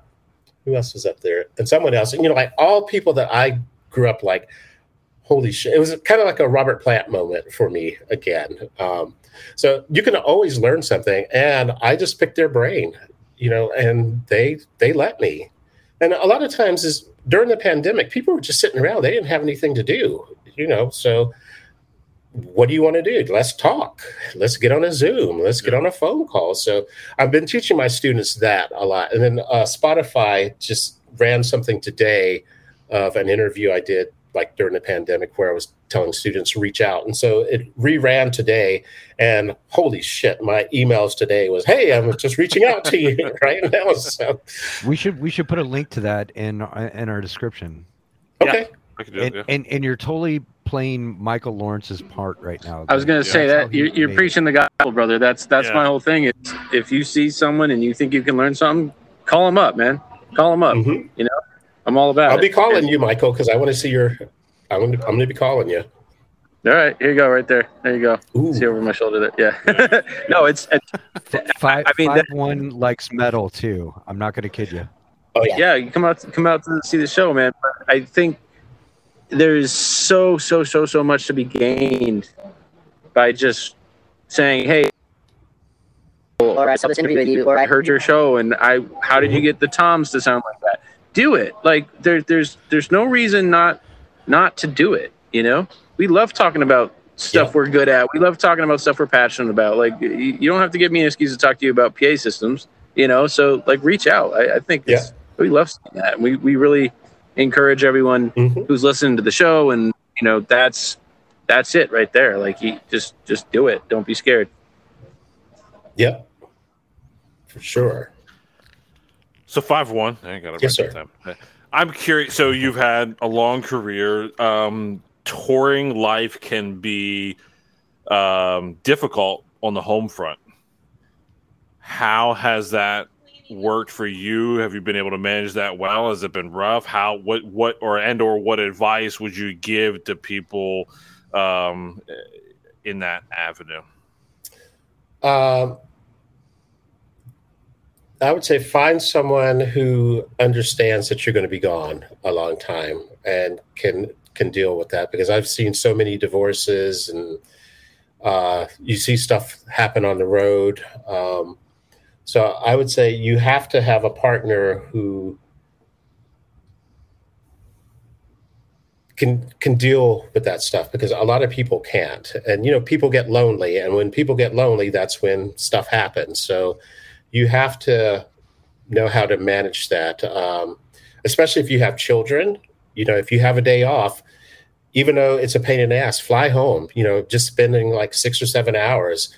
who else was up there? And someone else. And you know, like all people that I grew up like. Holy shit! It was kind of like a Robert Plant moment for me again. Um, so you can always learn something, and I just picked their brain, you know, and they they let me. And a lot of times is during the pandemic, people were just sitting around; they didn't have anything to do, you know. So, what do you want to do? Let's talk. Let's get on a Zoom. Let's get on a phone call. So, I've been teaching my students that a lot. And then uh, Spotify just ran something today of an interview I did like during the pandemic where I was telling students to reach out. And so it reran today and holy shit, my emails today was, Hey, I'm just reaching out to you right now. So, We should we should put a link to that in in our description. okay. I could do it, And, yeah. and and you're totally playing Michael Lawrence's part right now. I was going to say that you're, you're preaching the gospel, brother. That's that's Yeah. my whole thing. Is if you see someone and you think you can learn something, call them up, man. Call them up. Mhm. I'm all about I'll it. be calling you, Michael, because I want to see your, I'm going to, I'm going to be calling you. All right, here you go, right there. There you go. Ooh. See over my shoulder there. Yeah. no, it's, it's Five, I mean, five that- one likes metal too. I'm not going to kid you. Oh yeah. yeah. You come out come out to see the show, man. But I think there's so so so so much to be gained by just saying, hey. or I saw this interview with you, or I I heard your show and I how did you mm-hmm. get the toms to sound like that? Do it. Like there there's there's no reason not not to do it, you know? We love talking about stuff Yeah. we're good at. We love talking about stuff we're passionate about. Like you, you don't have to give me an excuse to talk to you about PA systems, you know? So like reach out. I, I think it's, we love seeing that. We we really encourage everyone Mhm. who's listening to the show and you know that's that's it right there. Like you just just do it. Don't be scared. Yep. For sure. So five one. I got it yes, right sir. Time. I'm curious. So you've had a long career. Um, touring life can be um, difficult on the home front. How has that worked for you? Have you been able to manage that well? Has it been rough? How what what or and or what advice would you give to people um, in that avenue? Um, I would say find someone who understands that you're going to be gone a long time and can can deal with that because I've seen so many divorces and uh, you see stuff happen on the road. Um, so I would say you have to have a partner who can can deal with that stuff because a lot of people can't and you know people get lonely and when people get lonely that's when stuff happens so you have to know how to manage that um, especially if you have children. You know if you have a day off even though it's a pain in the ass fly home you know just spending like six or seven hours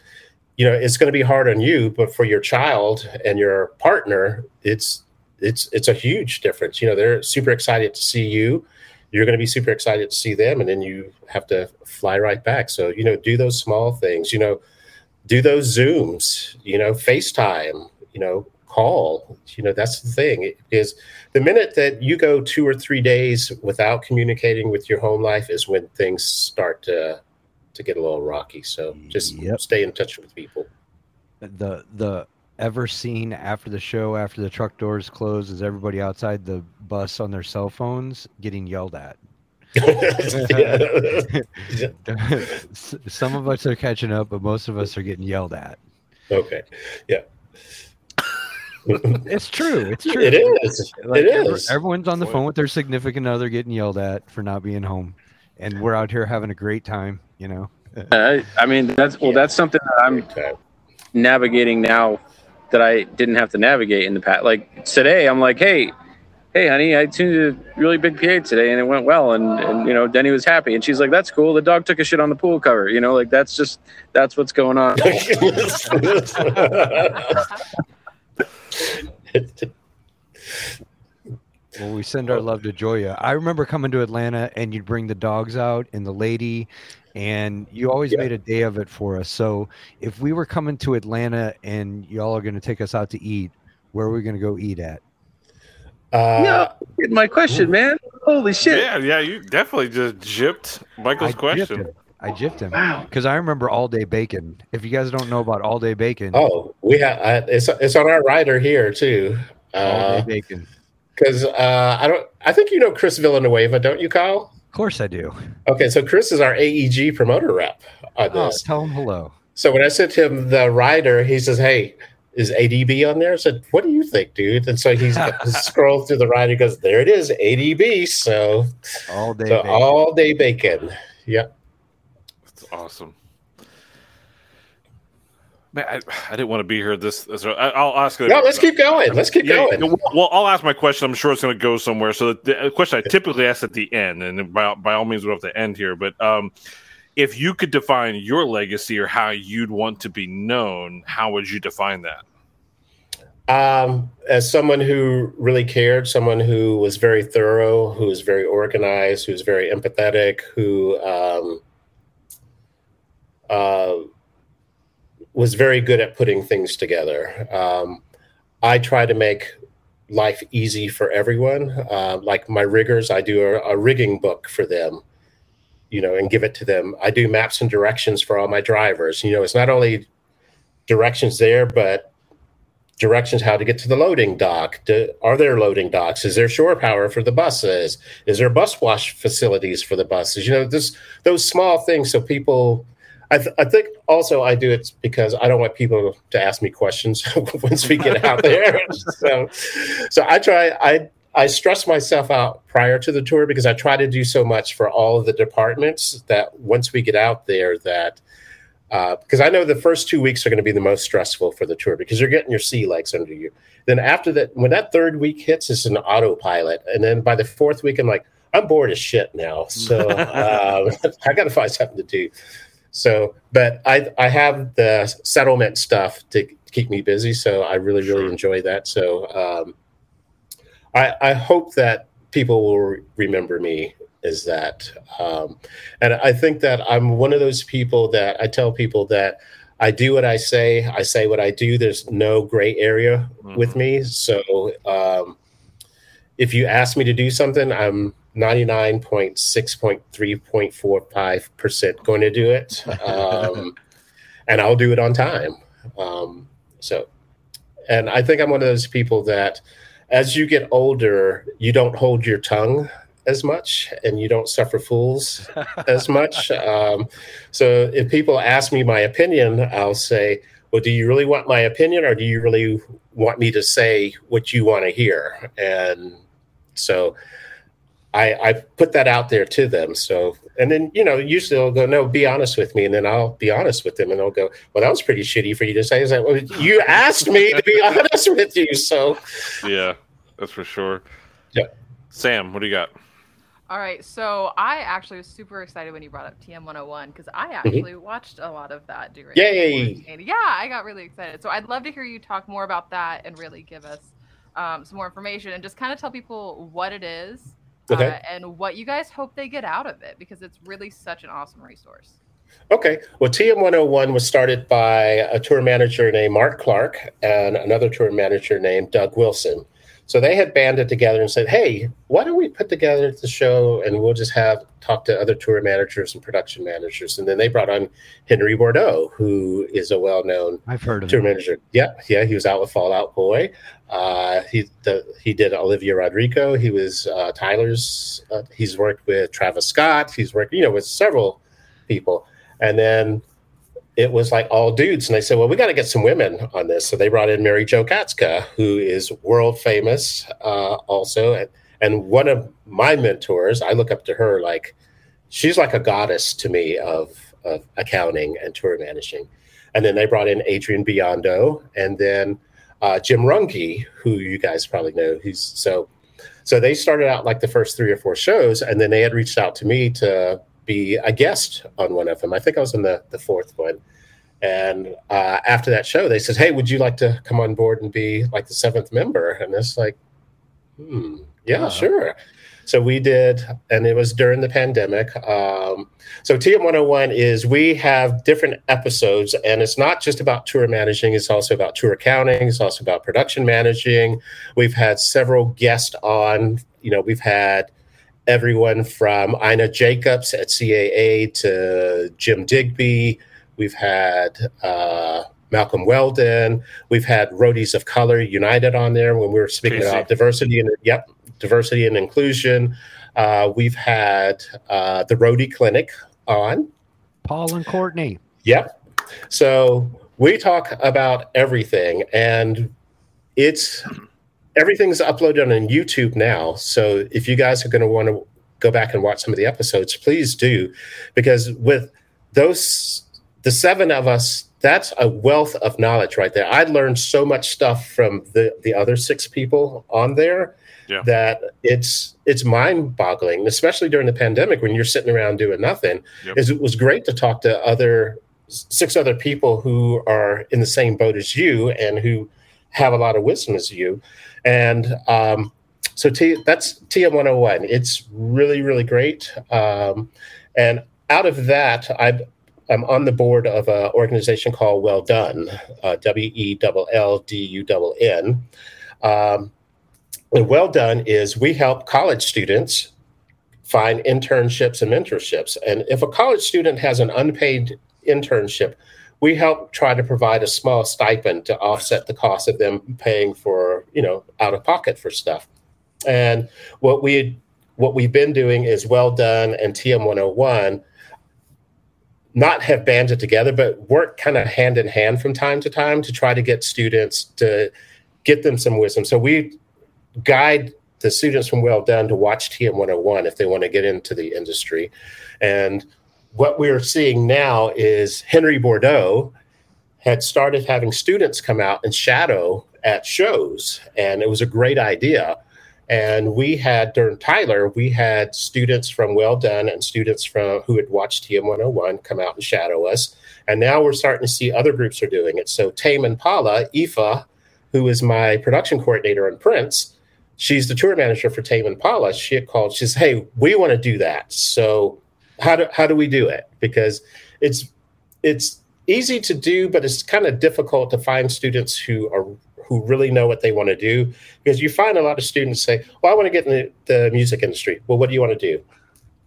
you know it's going to be hard on you but for your child and your partner it's it's it's a huge difference. You know they're super excited to see you. You're going to be super excited to see them and then you have to fly right back. So you know do those small things. You know do those zooms you know facetime you know call you know that's the thing is the minute that you go two or three days without communicating with your home life is when things start to to get a little rocky so just Yep. stay in touch with people The the ever seen after the show after the truck doors close is everybody outside the bus on their cell phones getting yelled at. Yeah. S- Some of us are catching up, but most of us are getting yelled at. okay yeah It's true. It's true. it is Like, it every- is Everyone's on the phone with their significant other getting yelled at for not being home. And we're out here having a great time, you know. Uh, I mean, that's well, Yeah. that's something that I'm navigating now that I didn't have to navigate in the past. Like today, I'm like, hey, hey, honey, I tuned a really big PA today and it went well. And, and, you know, Denny was happy. And she's like, that's cool. The dog took a shit on the pool cover. You know, like that's just, that's what's going on. Well, we send our love to Joya. I remember coming to Atlanta and you'd bring the dogs out and the lady, and you always Yeah. made a day of it for us. So if we were coming to Atlanta and y'all are going to take us out to eat, where are we going to go eat at? Uh, yeah, my question, man. Holy shit. Yeah, yeah, you definitely just gypped Michael's I question. Gypped. I gypped him Wow. because I remember all day bacon. If you guys don't know about all day bacon, Oh, we have uh, it's it's on our rider here too. all day bacon. Because uh, I don't, I think you know Chris Villanueva, don't you, Kyle? Of course I do. Okay, so Chris is our AEG promoter rep on Oh, this. tell him hello. So when I sent him the rider, he says, "Hey, is ADB on there?" I said, "What do you think, dude?" And so he's scrolled through the rider, he goes, "There it is, ADB." So, All day so bacon. all day bacon. Yep. That's awesome. Man, I, I didn't want to be here. This, this I, I'll ask. It. No, let's keep going. Let's keep Yeah, going. yeah, well, I'll ask my question. I'm sure it's going to go somewhere. So the, the question I typically ask at the end, and by, by all means, we don't have to end here. But um, if you could define your legacy or how you'd want to be known, how would you define that? Um, as someone who really cared, someone who was very thorough, who was very organized, who was very empathetic, who um, uh, was very good at putting things together. Um, I try to make life easy for everyone. Uh, like my riggers, I do a, a rigging book for them, you know, and give it to them. I do maps and directions for all my drivers. You know, it's not only directions there, but directions how to get to the loading dock. Do, are there loading docks? Is there shore power for the buses? Is there bus wash facilities for the buses? You know, this those small things. So people, I, th- I think also I do it because I don't want people to ask me questions once we get out there. so, so I try. I I stress myself out prior to the tour because I try to do so much for all of the departments that once we get out there that because I know the first two weeks are going to be the most stressful for the tour because you're getting your sea legs under you. Then after that, when that third week hits, it's an autopilot, and then by the fourth week, I'm like, I'm bored as shit now, so um, I got to find something to do. So, but I I have the settlement stuff to keep me busy, so I really really enjoy that. So, um, I I hope that people will re- remember me as that um, and i think that i'm one of those people that i tell people that i do what i say i say what i do there's no gray area with me. So um, if you ask me to do something i'm 99.6.3.45% going to do it um, and i'll do it on time. Um, so and i think i'm one of those people that as you get older you don't hold your tongue as much and you don't suffer fools as much. Um, so if people ask me my opinion, I'll say, well, do you really want my opinion or do you really want me to say what you want to hear? And so I, I put that out there to them. So, and then, you know, usually they'll go, no, be honest with me. And then I'll be honest with them and they'll go, well, that was pretty shitty for you to say. Is that, well, you asked me to be honest with you. So, Yeah, that's for sure. Yeah. Sam, what do you got? All right, so I actually was super excited when you brought up TM 101 because I actually watched a lot of that during. Yay! quarantine. Yeah, I got really excited. So I'd love to hear you talk more about that and really give us um, some more information and just kind of tell people what it is Okay. uh, and what you guys hope they get out of it because it's really such an awesome resource. Okay. Well, TM 101 was started by a tour manager named Mark Clark and another tour manager named Doug Wilson. So they had banded together and said, "Hey, why don't we put together the show and we'll just have talk to other tour managers and production managers?" And then they brought on Henry Bordeaux, who is a well-known I've heard of tour it. manager. Yeah, yeah, he was out with Fall Out Boy. Uh, he the, he did Olivia Rodrigo. He was uh, Tyler's. Uh, he's worked with Travis Scott. He's worked, you know, with several people. And then it was like all dudes, and they said, "Well, we got to get some women on this." So they brought in Mary Jo Katzka, who is world famous, uh, also, and, and one of my mentors. I look up to her like she's like a goddess to me of of accounting and tour managing. and then they brought in Adrian Biondo, and then uh, Jim Runge, who you guys probably know. He's so so they started out like the first three or four shows, and then they had reached out to me to be a guest on one of them. I think I was in the the fourth one. And uh, after that show, they said, "Hey, would you like to come on board and be like the seventh member?" And it's like, hmm, yeah, sure. So we did, and it was during the pandemic. Um, so TM101 is we have different episodes, and it's not just about tour managing, it's also about tour accounting, it's also about production managing. We've had several guests on, you know, we've had everyone from Ina Jacobs at CAA to Jim Digby. We've had uh, Malcolm Weldon. We've had Roadies of Color United on there when we were speaking Casey. about diversity and yep, diversity and inclusion. Uh, we've had uh, the Roadie Clinic on. Paul and Courtney. Yep. So we talk about everything, and it's everything's uploaded on YouTube now. So if you guys are going to want to go back and watch some of the episodes, please do, because with those, the seven of us, that's a wealth of knowledge right there. I learned so much stuff from the the other six people on there Yeah. that it's it's mind boggling, especially during the pandemic when you're sitting around doing nothing. Yep. Is it was great to talk to other six other people who are in the same boat as you and who have a lot of wisdom as you. And um, so T, that's TM101. It's really, really great. Um, and out of that, I, I'm on the board of an organization called Well Done, uh, W E L L D U N. Um, and Well Done is we help college students find internships and mentorships. And if a college student has an unpaid internship, we help try to provide a small stipend to offset the cost of them paying for, you know, out of pocket for stuff. And what we what we've been doing is well done and TM 101 not have banded together, but work kind of hand in hand from time to time to try to get students to get them some wisdom. So we guide the students from Well Done to watch TM 101 if they want to get into the industry. And what we're seeing now is Henry Bordeaux had started having students come out and shadow at shows, and it was a great idea. And we had during Tyler, we had students from Well Done and students from who had watched TM 101 come out and shadow us. And now we're starting to see other groups are doing it. So Tame Impala, Aoife, who is my production coordinator on Prince, she's the tour manager for Tame Impala. She had called, she says, Hey, we want to do that. So how do how do we do it? Because it's it's easy to do, but it's kind of difficult to find students who are who really know what they want to do. Because you find a lot of students say, "Well, I want to get in the, the music industry." Well, what do you want to do?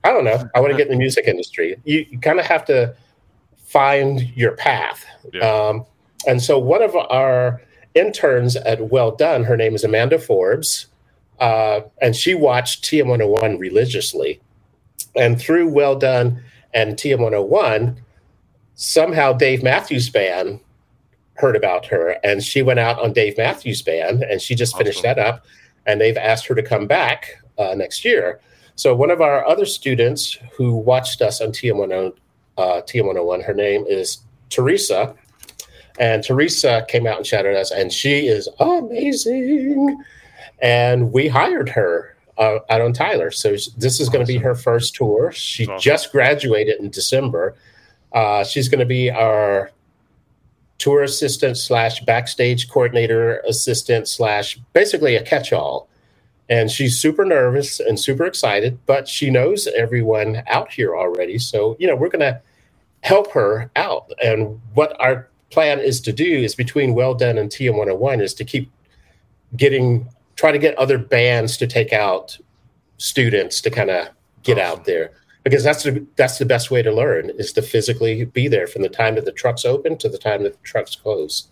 I don't know. I want to get in the music industry. You, you kind of have to find your path. Yeah. Um, and so, one of our interns at Well Done, her name is Amanda Forbes, uh, and she watched TM101 religiously. And through Well Done and TM101, somehow Dave Matthews Band heard about her, and she went out on Dave Matthews Band, and she just finished that up. And they've asked her to come back uh, next year. So one of our other students who watched us on TM101, uh, TM101, her name is Teresa, and Teresa came out and shadowed us, and she is amazing. And we hired her uh, out on Tyler. So this is going to be her first tour. She awesome. just graduated in December. Uh, she's going to be our tour assistant slash backstage coordinator assistant slash basically a catch-all. And she's super nervous and super excited, but she knows everyone out here already. So, you know, we're going to help her out. And what our plan is to do is between Well Done and TM 101 is to keep getting, try to get other bands to take out students to kind of get Awesome. out there. Because that's the that's the best way to learn is to physically be there from the time that the truck's open to the time that the truck's close.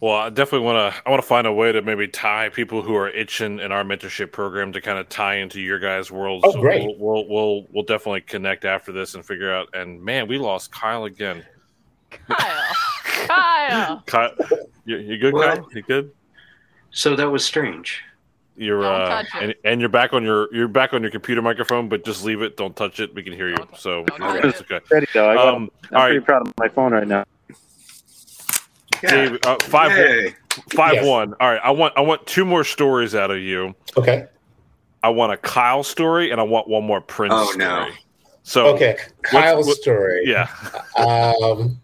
Well, I definitely want to. I want to find a way to maybe tie people who are itching in our mentorship program to kind of tie into your guys' world. Oh, great. We'll, we'll we'll we'll definitely connect after this and figure out. And man, we lost Kyle again. Kyle. Kyle. Kyle, you, you good, Well- Kyle? You good? So that was strange. You're Don't uh, touch it. and, and you're back on your you're back on your computer microphone, but just leave it. Don't touch it. We can hear you. So don't it's okay. Ready though. I got, Um, I'm all pretty right. proud of my phone right now. Dave, uh, five Yay. five Yes. one. All right, I want I want two more stories out of you. Okay. I want a Kyle story and I want one more Prince. Oh, story. no. So Okay. Kyle's what- story. yeah, Um.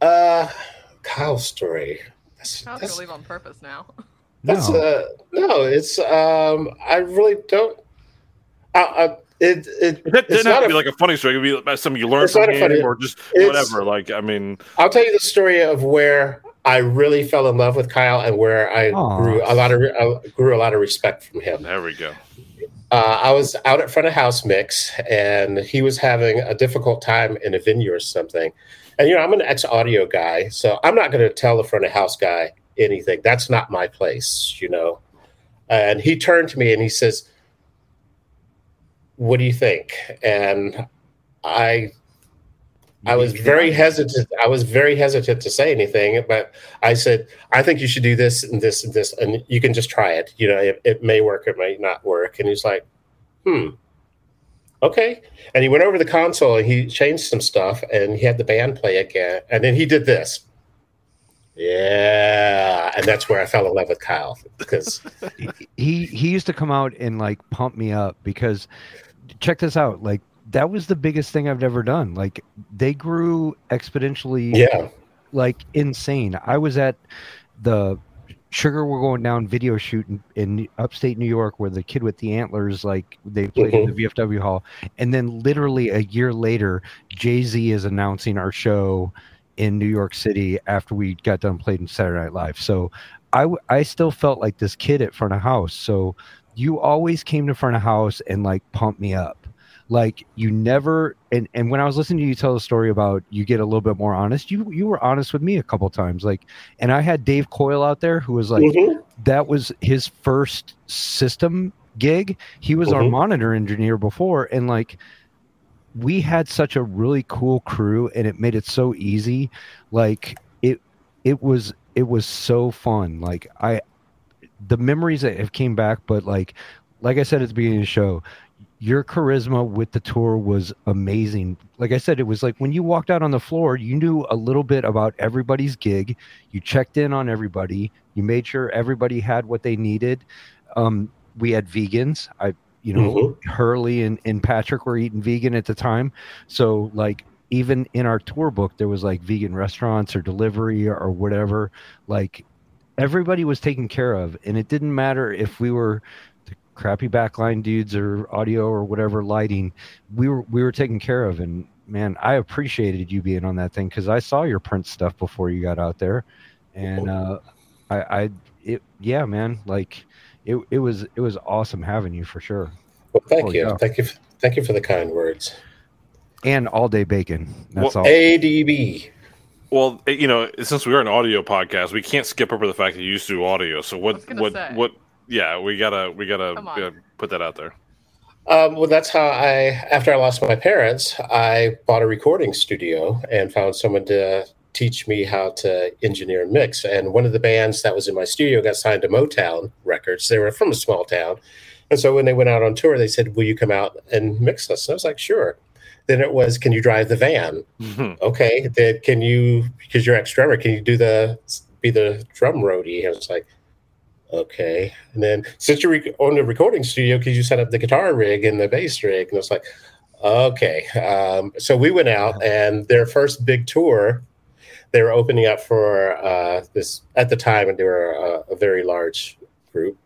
Uh, Kyle's story. That's, I was gonna leave on purpose now. that's No. uh no. It's um. I really don't. I, I it it. that didn't have to a- be like a funny story. It could be about something you learned It's from him funny- or just whatever. Like I mean, I'll tell you the story of where I really fell in love with Kyle and where I Aw. grew a lot of I grew a lot of respect from him. there we go. Uh, I was out at front of house mix, and he was having a difficult time in a venue or something. And you know, I'm an ex audio guy, so I'm not going to tell the front of house guy anything. That's not my place, you know. And he turned to me and he says, "What do you think?" And I I was very hesitant. I was very hesitant to say anything, but I said, I think you should do this and this and this, and you can just try it. You know, it, it may work, it may not work. And he's like, hmm, okay. And he went over the console and he changed some stuff, and he had the band play again, and then he did this. Yeah, and that's where I fell in love with Kyle because he he used to come out and like pump me up because check this out like that was the biggest thing i've ever done. Like they grew exponentially yeah, like insane. I was at the sugar we're going down video shoot in, in upstate new york where the kid with the antlers like they played in the mm-hmm. vfw hall and then literally a year later jay-z is announcing our show in new york city after we got done playing saturday night live so I, w- I still felt like this kid at front of house. So you always came to front of house and like pumped me up. Like you never and, and when I was listening to you tell the story about you get a little bit more honest, you you were honest with me a couple times. Like and I had Dave Coyle out there who was like Mhm. that was his first system gig. He was our Mhm. monitor engineer before and like we had such a really cool crew and it made it so easy. Like it it was it was so fun. Like I the memories that have came back, but like like I said at the beginning of the show, your charisma with the tour was amazing. Like I said, it was like when you walked out on the floor, you knew a little bit about everybody's gig. You checked in on everybody. You made sure everybody had what they needed. Um, we had vegans. I, you know, Hurley and, and Patrick were eating vegan at the time. So like even in our tour book, there was like vegan restaurants or delivery or, whatever. Like everybody was taken care of, and it didn't matter if we were crappy backline dudes or audio or whatever lighting. We were we were taken care of, and man, I appreciated you being on that thing because I saw your print stuff before you got out there, and uh, I, I it yeah, man, like it it was it was awesome having you for sure, well, thank Oh, you, yeah. thank you, thank you for the kind words. and all day bacon. That's Well, all. ADB. Well, eh, you know, since we are an audio podcast, we can't skip over the fact that you used to do audio. So what? What? say. What? Yeah, we gotta we gotta Come on. uh, put that out there. Um, well, that's how I, after I lost my parents, I bought a recording studio and found someone to teach me how to engineer and mix. And one of the bands that was in my studio got signed to Motown Records. They were from a small town. And so when they went out on tour, they said, Will you come out and mix us? And I was like, Sure. Then it was, Can you drive the van? Okay. Then can you, because you're ex drummer, can you do the, be the drum roadie? And I was like, okay. And then since you're on the recording studio, could you set up the guitar rig and the bass rig? And it's like, okay. Um, so we went out, and their first big tour, they were opening up for uh, this at the time, and they were a, a very large group,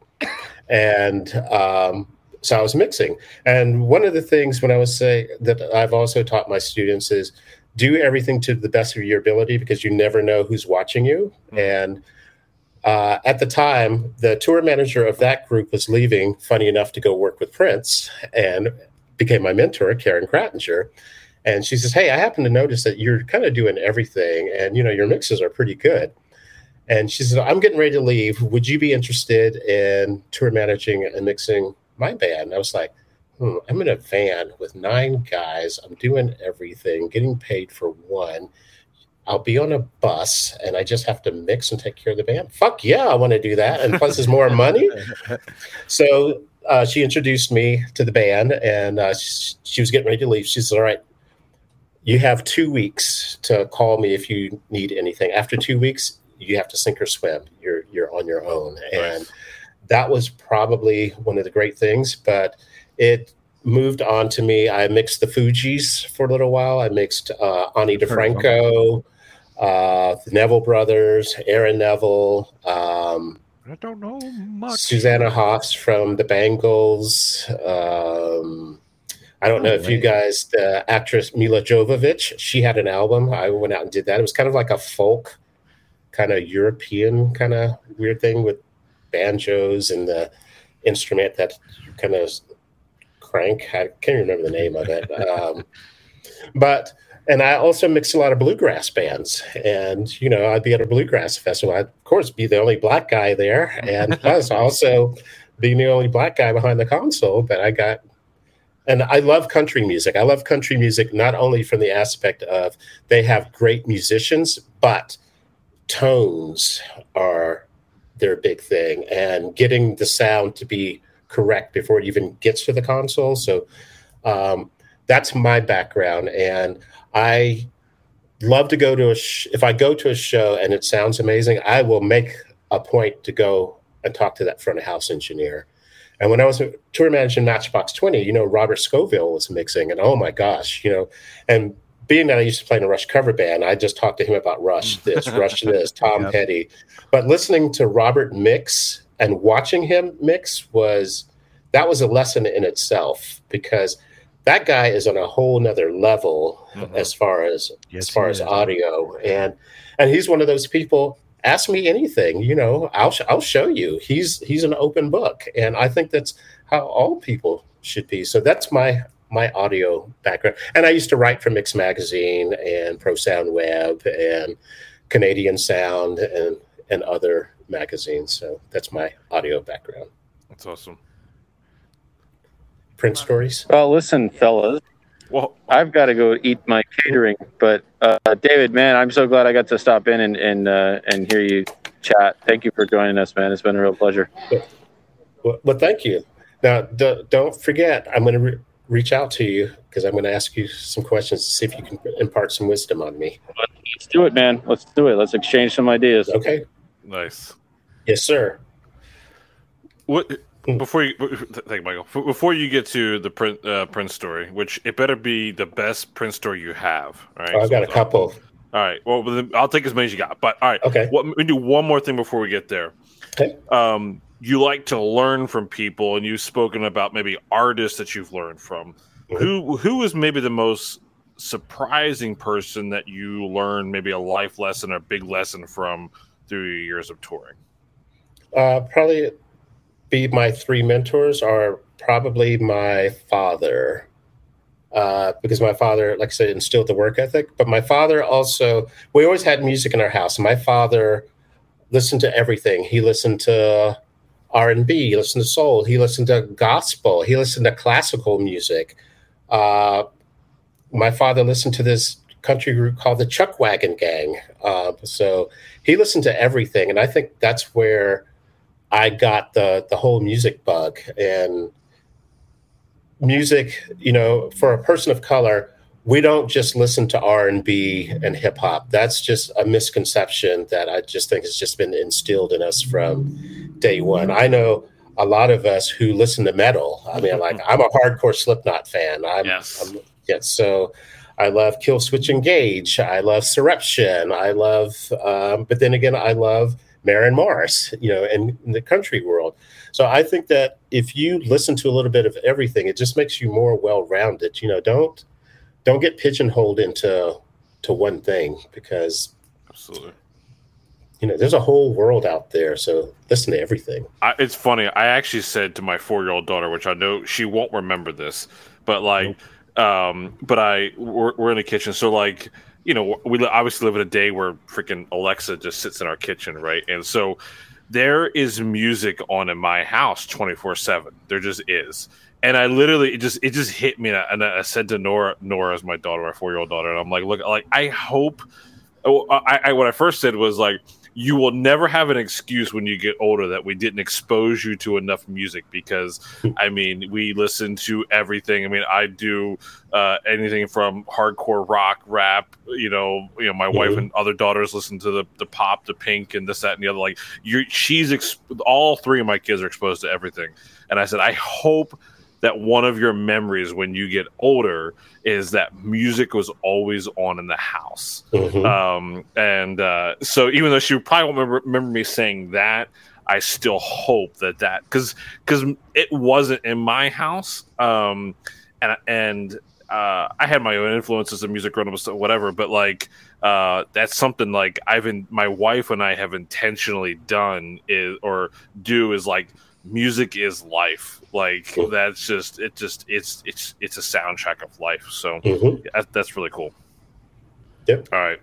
and um, so I was mixing. And one of the things when I was say that I've also taught my students is do everything to the best of your ability because you never know who's watching you and uh, at the time, the tour manager of that group was leaving, funny enough, to go work with Prince and became my mentor, Karen Krattinger. And she says, Hey, I happen to notice that you're kind of doing everything and, you know, your mixes are pretty good. And she said, I'm getting ready to leave. Would you be interested in tour managing and mixing my band? And I was like, hmm, I'm in a van with nine guys. I'm doing everything, getting paid for one. I'll be on a bus and I just have to mix and take care of the band. Fuck yeah, I want to do that. And plus, there's more money. So uh, she introduced me to the band and uh, she, she was getting ready to leave. She said, All right, you have two weeks to call me if you need anything. After two weeks, you have to sink or swim. You're you're on your own, and Nice. that was probably one of the great things. But it moved on to me. I mixed the Fugees for a little while. I mixed uh, Ani. DiFranco, uh, the Neville brothers, Aaron Neville. Um, I don't know much. Susanna Hoffs from the Bangles. Um, I don't know Oh, if you guys, the actress Milla Jovovich, she had an album. I went out and did that. It was kind of like a folk, kind of European kind of weird thing with banjos and the instrument that kind of crank. I can't remember the name of it. Um, but and I also mixed a lot of bluegrass bands, and you know I'd be at a bluegrass festival. I'd of course be the only black guy there, and plus also being the only black guy behind the console. But I got, and I love country music. I love country music not only from the aspect of they have great musicians, but tones are their big thing, and getting the sound to be correct before it even gets to the console. So um, that's my background, and I love to go to a. Sh- if I go to a show and it sounds amazing, I will make a point to go and talk to that front of house engineer. And when I was a tour manager in Matchbox Twenty, you know, Robert Scoville was mixing, and oh my gosh, you know, and being that I used to play in a Rush cover band, I just talked to him about Rush this, Rush this, Tom Yep. Petty. But listening to Robert mix and watching him mix was that was a lesson in itself because that guy is on a whole nother level Mhm. as far as Yes, as far as is. audio. And and he's one of those people ask me anything you know i'll sh- i'll show you. He's he's an open book. And i think that's how all people should be. So that's my my audio background. And i used to write for mix magazine and pro sound web and canadian sound and and other magazines. So that's my audio background. That's awesome. Print stories Well, listen, fellas, Well, I've got to go eat my catering. But uh, David, man, I'm so glad I got to stop in and and uh, and hear you chat. Thank you for joining us, man. It's been a real pleasure. Well, well thank you. Now, d- don't forget, I'm going to re- reach out to you because I'm going to ask you some questions to see if you can impart some wisdom on me. Let's do it, man. Let's do it. Let's exchange some ideas. Okay. nice. Yes, sir. What before you thank you, Michael? Before you get to the print uh, Prince story, which it better be the best Prince story you have. All right, Oh, I've got a couple. All right, well, I'll take as many as you got. But all right, Okay. What, me do one more thing before we get there. Okay. Um, you like to learn from people, and you've spoken about maybe artists that you've learned from. Mhm. Who who is maybe the most surprising person that you learned maybe a life lesson or a big lesson from through your years of touring? Uh, probably be my three mentors are probably my father. Uh, because my father, like I said, instilled the work ethic. But my father also, we always had music in our house. My father listened to everything. He listened to R and B. He listened to soul. He listened to gospel. He listened to classical music. Uh, my father listened to this country group called the Chuck Wagon Gang. Uh, so he listened to everything, and I think that's where I got the the whole music bug and music. You know, for a person of color, we don't just listen to R and B and hip hop. That's just a misconception that I just think has just been instilled in us from day one. I know a lot of us who listen to metal. I mean, like I'm a hardcore Slipknot fan. I'm, Yes. I'm yeah, so I love Killswitch Engage. I love Surreption. I love, um, but then again, I love Maren Morris. You know, in, in the country world. So I think that if you listen to a little bit of everything, it just makes you more well-rounded. You know, don't don't get pigeonholed into to one thing because Absolutely. you know there's a whole world out there. So listen to everything. I, it's funny. I actually said to my four-year-old daughter, which I know she won't remember this, but like, um, but I we're, we're in the kitchen, so like, you know, we obviously live in a day where freaking Alexa just sits in our kitchen, right? And so there is music on in my house twenty four seven. There just is. And I literally it just it just hit me, and I, and I said to Nora, Nora is my daughter, my four year old daughter, and I'm like, look, like I hope. Oh, I, I what I first said was like, you will never have an excuse when you get older that we didn't expose you to enough music because I mean we listen to everything. I mean I do uh, anything from hardcore rock, rap. You know, you know my mm-hmm. wife and other daughters listen to the the pop, the pink, and this that and the other. Like you, she's ex- all three of my kids are exposed to everything, and I said I hope that one of your memories when you get older is that music was always on in the house. Mm-hmm. Um, and uh, so even though she probably won't remember, remember me saying that, I still hope that that because because it wasn't in my house. Um, and and uh, I had my own influences of music growing up, whatever. But like uh, that's something like I've in my wife and I have intentionally done is or do is like music is life. Like cool. that's just it. Just it's it's it's a soundtrack of life. So mm-hmm. that, that's really cool. Yep. All right.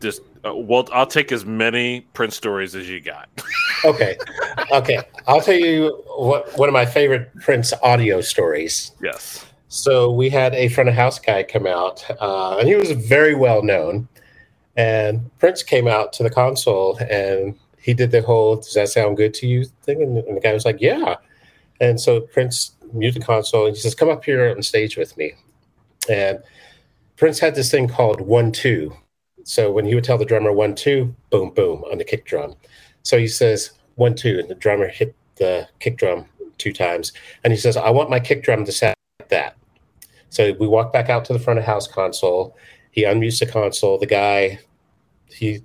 Just uh, well, I'll take as many Prince stories as you got. okay. Okay. I'll tell you what one of my favorite Prince audio stories. Yes. So we had a front of house guy come out, uh, and he was very well known. And Prince came out to the console and he did the whole "Does that sound good to you?" thing, and, and the guy was like, "Yeah." And so Prince the console and he says, "Come up here on stage with me." And Prince had this thing called one two. So when he would tell the drummer one two, boom boom on the kick drum. So he says one two, and the drummer hit the kick drum two times, and he says, "I want my kick drum to sound like that." So we walk back out to the front of house console. He unmutes the console. The guy, he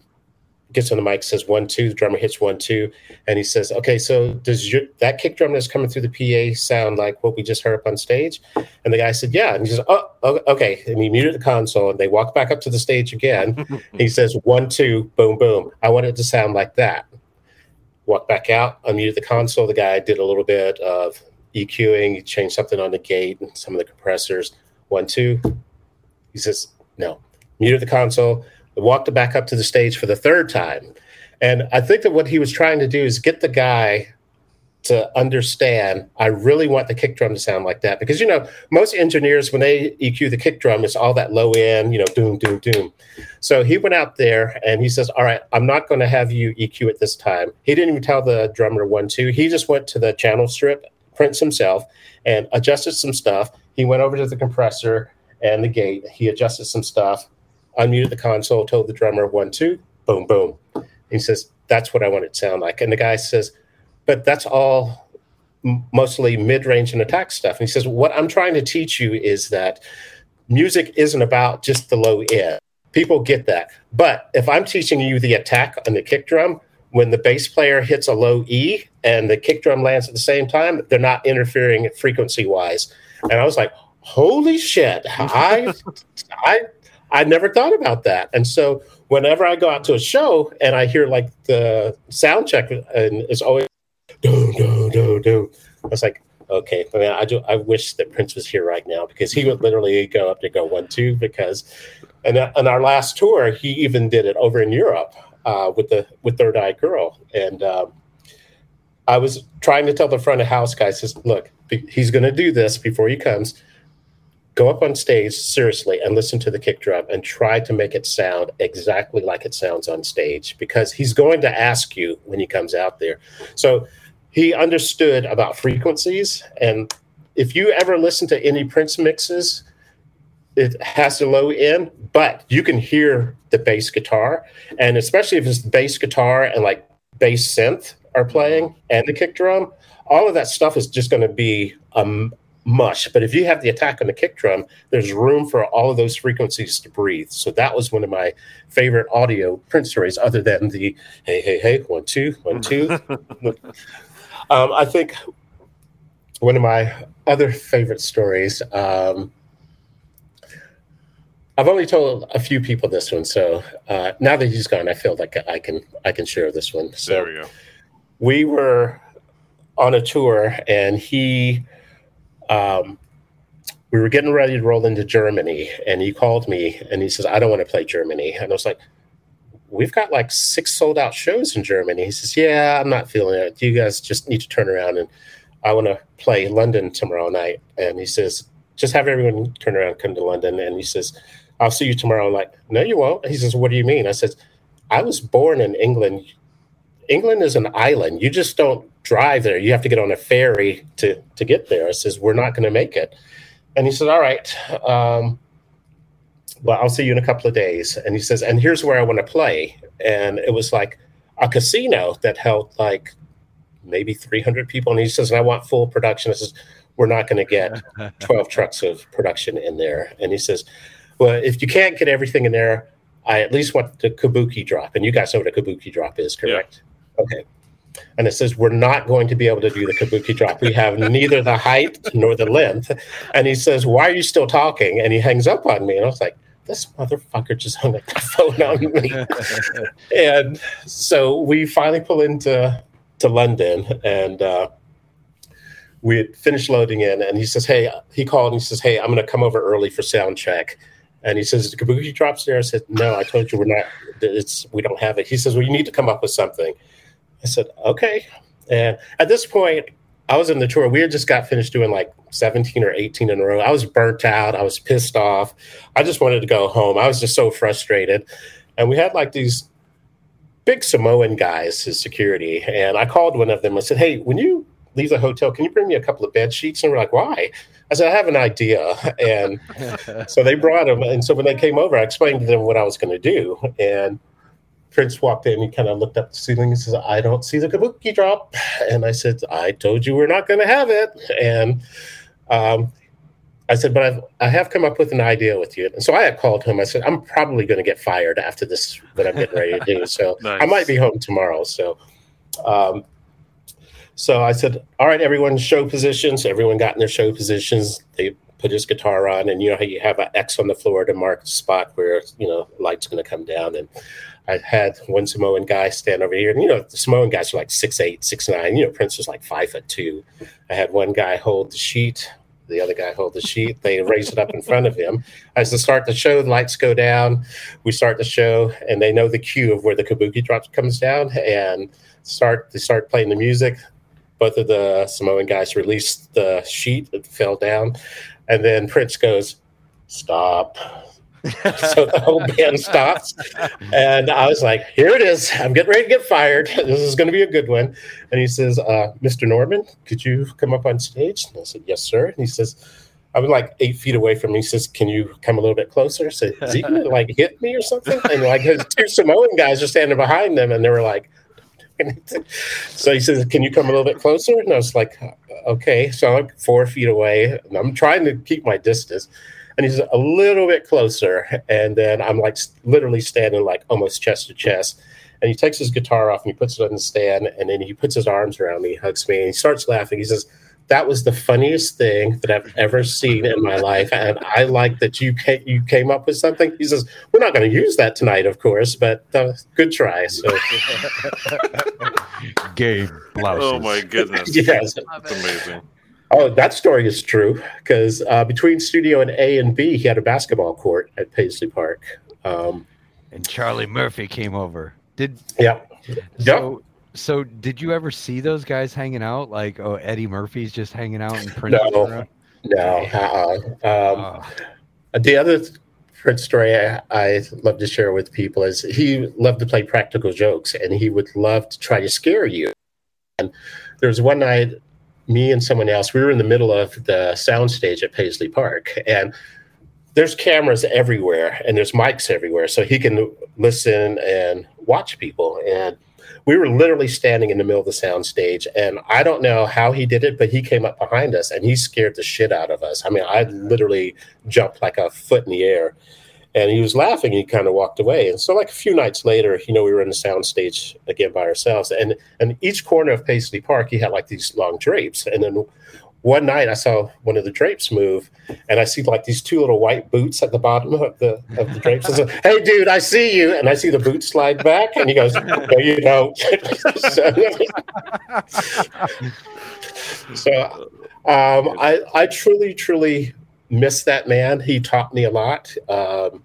gets on the mic, says one two. The drummer hits one two, and he says, "Okay, so does your that kick drum that's coming through the PA sound like what we just heard up on stage?" And the guy said, "Yeah." And he says, "Oh, okay." And he muted the console, and they walk back up to the stage again. he says, "One two, boom boom. I want it to sound like that." Walk back out, unmuted the console. The guy did a little bit of EQing, he changed something on the gate and some of the compressors. One two. He says, "No." Muted the console walked back up to the stage for the third time. And I think that what he was trying to do is get the guy to understand I really want the kick drum to sound like that. Because, you know, most engineers, when they EQ the kick drum, it's all that low end, you know, doom, doom, doom. So he went out there and he says, All right, I'm not going to have you EQ it this time. He didn't even tell the drummer one, two. He just went to the channel strip, Prince himself, and adjusted some stuff. He went over to the compressor and the gate. He adjusted some stuff unmuted the console, told the drummer one, two, boom, boom. He says, That's what I want it to sound like. And the guy says, But that's all mostly mid range and attack stuff. And he says, What I'm trying to teach you is that music isn't about just the low end. People get that. But if I'm teaching you the attack on the kick drum, when the bass player hits a low E and the kick drum lands at the same time, they're not interfering frequency wise. And I was like, holy shit, I I I never thought about that. And so whenever I go out to a show and I hear like the sound check and it's always do do do do, I was like, okay, I mean, I do. I wish that Prince was here right now because he would literally go up to go one two because, and on our last tour he even did it over in Europe uh, with the with Third Eye Girl and. Um, I was trying to tell the front of house guys, says, look, he's going to do this before he comes go up on stage seriously and listen to the kick drum and try to make it sound exactly like it sounds on stage because he's going to ask you when he comes out there. So he understood about frequencies. And if you ever listen to any Prince mixes, it has a low end, but you can hear the bass guitar. And especially if it's bass guitar and like bass synth are playing and the kick drum, all of that stuff is just going to be um, mush. But if you have the attack on the kick drum, there's room for all of those frequencies to breathe. So that was one of my favorite audio Prince stories, other than the hey, hey, hey, one, two, one, two. um, I think one of my other favorite stories. Um, I've only told a few people this one, so uh, now that he's gone, I feel like I can I can share this one. So there we go. We were on a tour, and he um, we were getting ready to roll into Germany, and he called me and he says, "I don't want to play Germany." And I was like, "We've got like six sold out shows in Germany." He says, "Yeah, I'm not feeling it. You guys just need to turn around and I want to play London tomorrow night." And he says, "Just have everyone turn around, come to London." And he says, "I'll see you tomorrow." I'm like, "No, you won't." He says, "What do you mean?" I says, I was born in England. England is an island. You just don't drive there. You have to get on a ferry to to get there. I says we're not going to make it, and he said, "All right, um, well, I'll see you in a couple of days." And he says, "And here's where I want to play." And it was like a casino that held like maybe 300 people. And he says, "And I want full production." I says, "We're not going to get 12 trucks of production in there." And he says, "Well, if you can't get everything in there." I at least want the kabuki drop, and you guys know what a kabuki drop is, correct? Okay. And it says, We're not going to be able to do the kabuki drop. We have neither the height nor the length. And he says, Why are you still talking? And he hangs up on me. And I was like, This motherfucker just hung up the phone on me. and so we finally pull into to London and uh, we had finished loading in. And he says, Hey, he called and he says, Hey, I'm going to come over early for sound check. And he says, "The kabuki drops there." I said, "No, I told you we're not. It's we don't have it." He says, "Well, you need to come up with something." I said, "Okay." And at this point, I was in the tour. We had just got finished doing like 17 or 18 in a row. I was burnt out. I was pissed off. I just wanted to go home. I was just so frustrated. And we had like these big Samoan guys as security. And I called one of them. I said, Hey, when you leave the hotel, can you bring me a couple of bed sheets? And we're like, Why? I said, I have an idea. And so they brought them. And so when they came over, I explained to them what I was going to do. And Prince walked in. He kind of looked up the ceiling and says, I don't see the kabuki drop. And I said, I told you we're not going to have it. And um, I said, but I've, I have come up with an idea with you. And so I had called him. I said, I'm probably going to get fired after this, what I'm getting ready to do. So Nice. I might be home tomorrow. So, um, so I said, all right, everyone, show positions. Everyone got in their show positions. They put his guitar on, and you know how you have an X on the floor to mark the spot where you know light's going to come down. And I had one Samoan guy stand over here, and you know the Samoan guys are like six eight, six nine. You know Prince was like five foot two. I had one guy hold the sheet. The other guy hold the sheet. They raise it up in front of him. As they start the show, the lights go down. We start the show, and they know the cue of where the kabuki drops comes down, and start they start playing the music both of the Samoan guys released the sheet that fell down, and then Prince goes, "Stop." so the whole band stops, and I was like, "Here it is! I'm getting ready to get fired. This is going to be a good one." And he says, uh, "Mr. Norman, could you come up on stage?" And I said, "Yes, sir." And he says. I was like eight feet away from me. He says, "Can you come a little bit closer?" I said, "Is he gonna like hit me or something?" And like his two Samoan guys are standing behind them, and they were like, so he says, "Can you come a little bit closer?" And I was like, "Okay." So I'm four feet away, and I'm trying to keep my distance. And he's a little bit closer, and then I'm like literally standing like almost chest to chest. And he takes his guitar off and he puts it on the stand, and then he puts his arms around me, hugs me, and he starts laughing. He says, "That was the funniest thing that I've ever seen in my life, and I like that you came, you came up with something." He says, "We're not going to use that tonight, of course, but uh, good try." So. Gabe blouses. Oh my goodness. yes. That's amazing. Oh, that story is true because uh, between studio and A and B, he had a basketball court at Paisley Park. Um, And Charlie Murphy came over. Did yeah, so? So did you ever see those guys hanging out? Like, oh, Eddie Murphy's just hanging out and Prince. No. no. Uh-uh. Um, Oh, the other Prince story I, I love to share with people is he loved to play practical jokes and he would love to try to scare you. And there was one night, me and someone else, we were in the middle of the soundstage at Paisley Park, and there's cameras everywhere and there's mics everywhere, so he can listen and watch people. And we were literally standing in the middle of the soundstage, and I don't know how he did it, but he came up behind us and he scared the shit out of us. I mean, I literally jumped like a foot in the air. And he was laughing and he kind of walked away. And so like a few nights later, you know, we were in the soundstage again by ourselves. And and each corner of Paisley Park, he had like these long drapes. And then one night I saw one of the drapes move and I see like these two little white boots at the bottom of the of the drapes. I said, Hey dude, I see you. And I see the boots slide back and he goes, No, you don't. so, so um, I, I truly, truly miss that man. He taught me a lot. Um,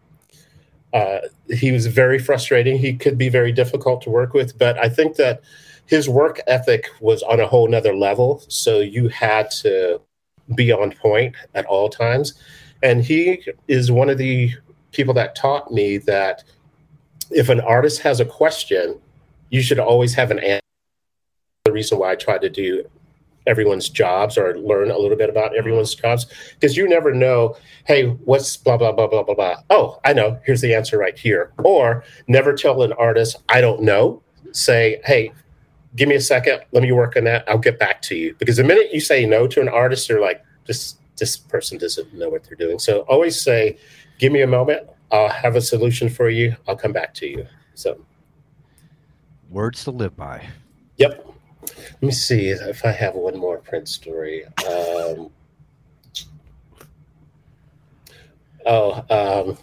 uh, he was very frustrating. He could be very difficult to work with, but I think that his work ethic was on a whole nother level. So you had to be on point at all times. And he is one of the people that taught me that if an artist has a question, you should always have an answer. The reason why I try to do everyone's jobs or learn a little bit about mm-hmm. everyone's jobs because you never know hey what's blah blah blah blah blah blah. Oh i know here's the answer right here. Or never tell an artist i don't know. Say hey give me a second let me work on that i'll get back to you. Because the minute you say no to an artist they're like this this person doesn't know what they're doing. So always say give me a moment i'll have a solution for you i'll come back to you. So Words to live by. Yep. Let me see if I have one more Prince story. Um, oh, um,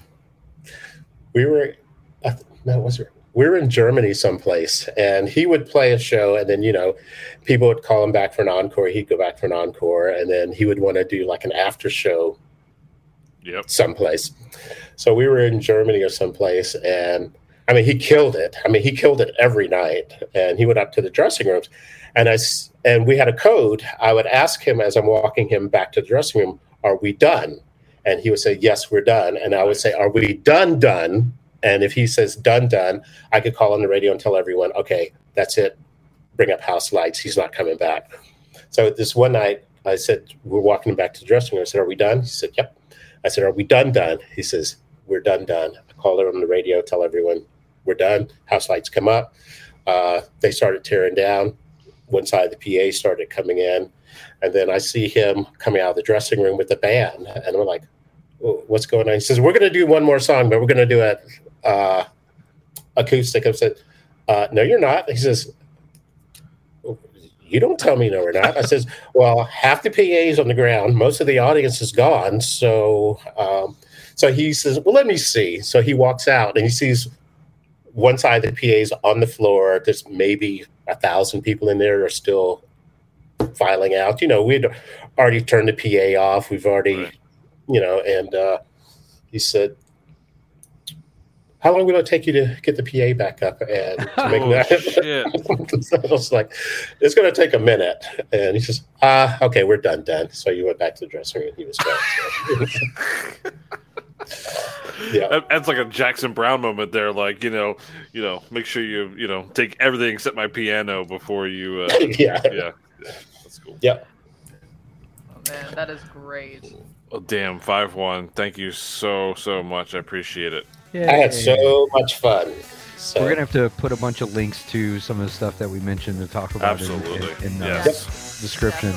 we were, uh, no, was it? We were in Germany someplace, and he would play a show, and then you know, people would call him back for an encore. He'd go back for an encore, and then he would want to do like an after show Yep. someplace. So we were in Germany or someplace, and I mean, he killed it. I mean, he killed it every night, and he went up to the dressing rooms, and I and we had a code. I would ask him as I'm walking him back to the dressing room, "Are we done?" And he would say, "Yes, we're done." And I would say, "Are we done? Done?" And if he says "done, done," I could call on the radio and tell everyone, "Okay, that's it. Bring up house lights. He's not coming back." So this one night, I said, "We're walking him back to the dressing room." I said, "Are we done?" He said, "Yep." I said, "Are we done? Done?" He says, "We're done. Done." I call her on the radio, tell everyone we're done. House lights come up. Uh, they started tearing down. One side of the PA started coming in, and then I see him coming out of the dressing room with the band, and I'm like, "Oh, "What's going on?" He says, "We're going to do one more song, but we're going to do it uh, acoustic." I said, uh, "No, you're not." He says, you don't tell me no, we're not. I says, well, half the PA is on the ground, most of the audience is gone. So, um, so he says, well, let me see. So he walks out and he sees one side of the PA is on the floor. There's maybe a thousand people in there are still filing out. You know, we'd already turned the PA off. We've already, Right. you know, and uh, he said, how long will it take you to get the PA back up and to make Oh, that? so I was like, it's going to take a minute. And he says, ah, okay, we're done, done. So you went back to the dressing room and he was gone. So. yeah. That- That's like a Jackson Browne moment there. Like you know, you know, make sure you you know take everything except my piano before you. Uh, yeah. yeah, yeah, that's cool. Yep. Oh, man, that is great. Well, damn, five one. Thank you so so much. I appreciate it. I had so much fun. So We're gonna have to put a bunch of links to some of the stuff that we mentioned to talk about in- Absolutely. in, in, uh, Yes. description.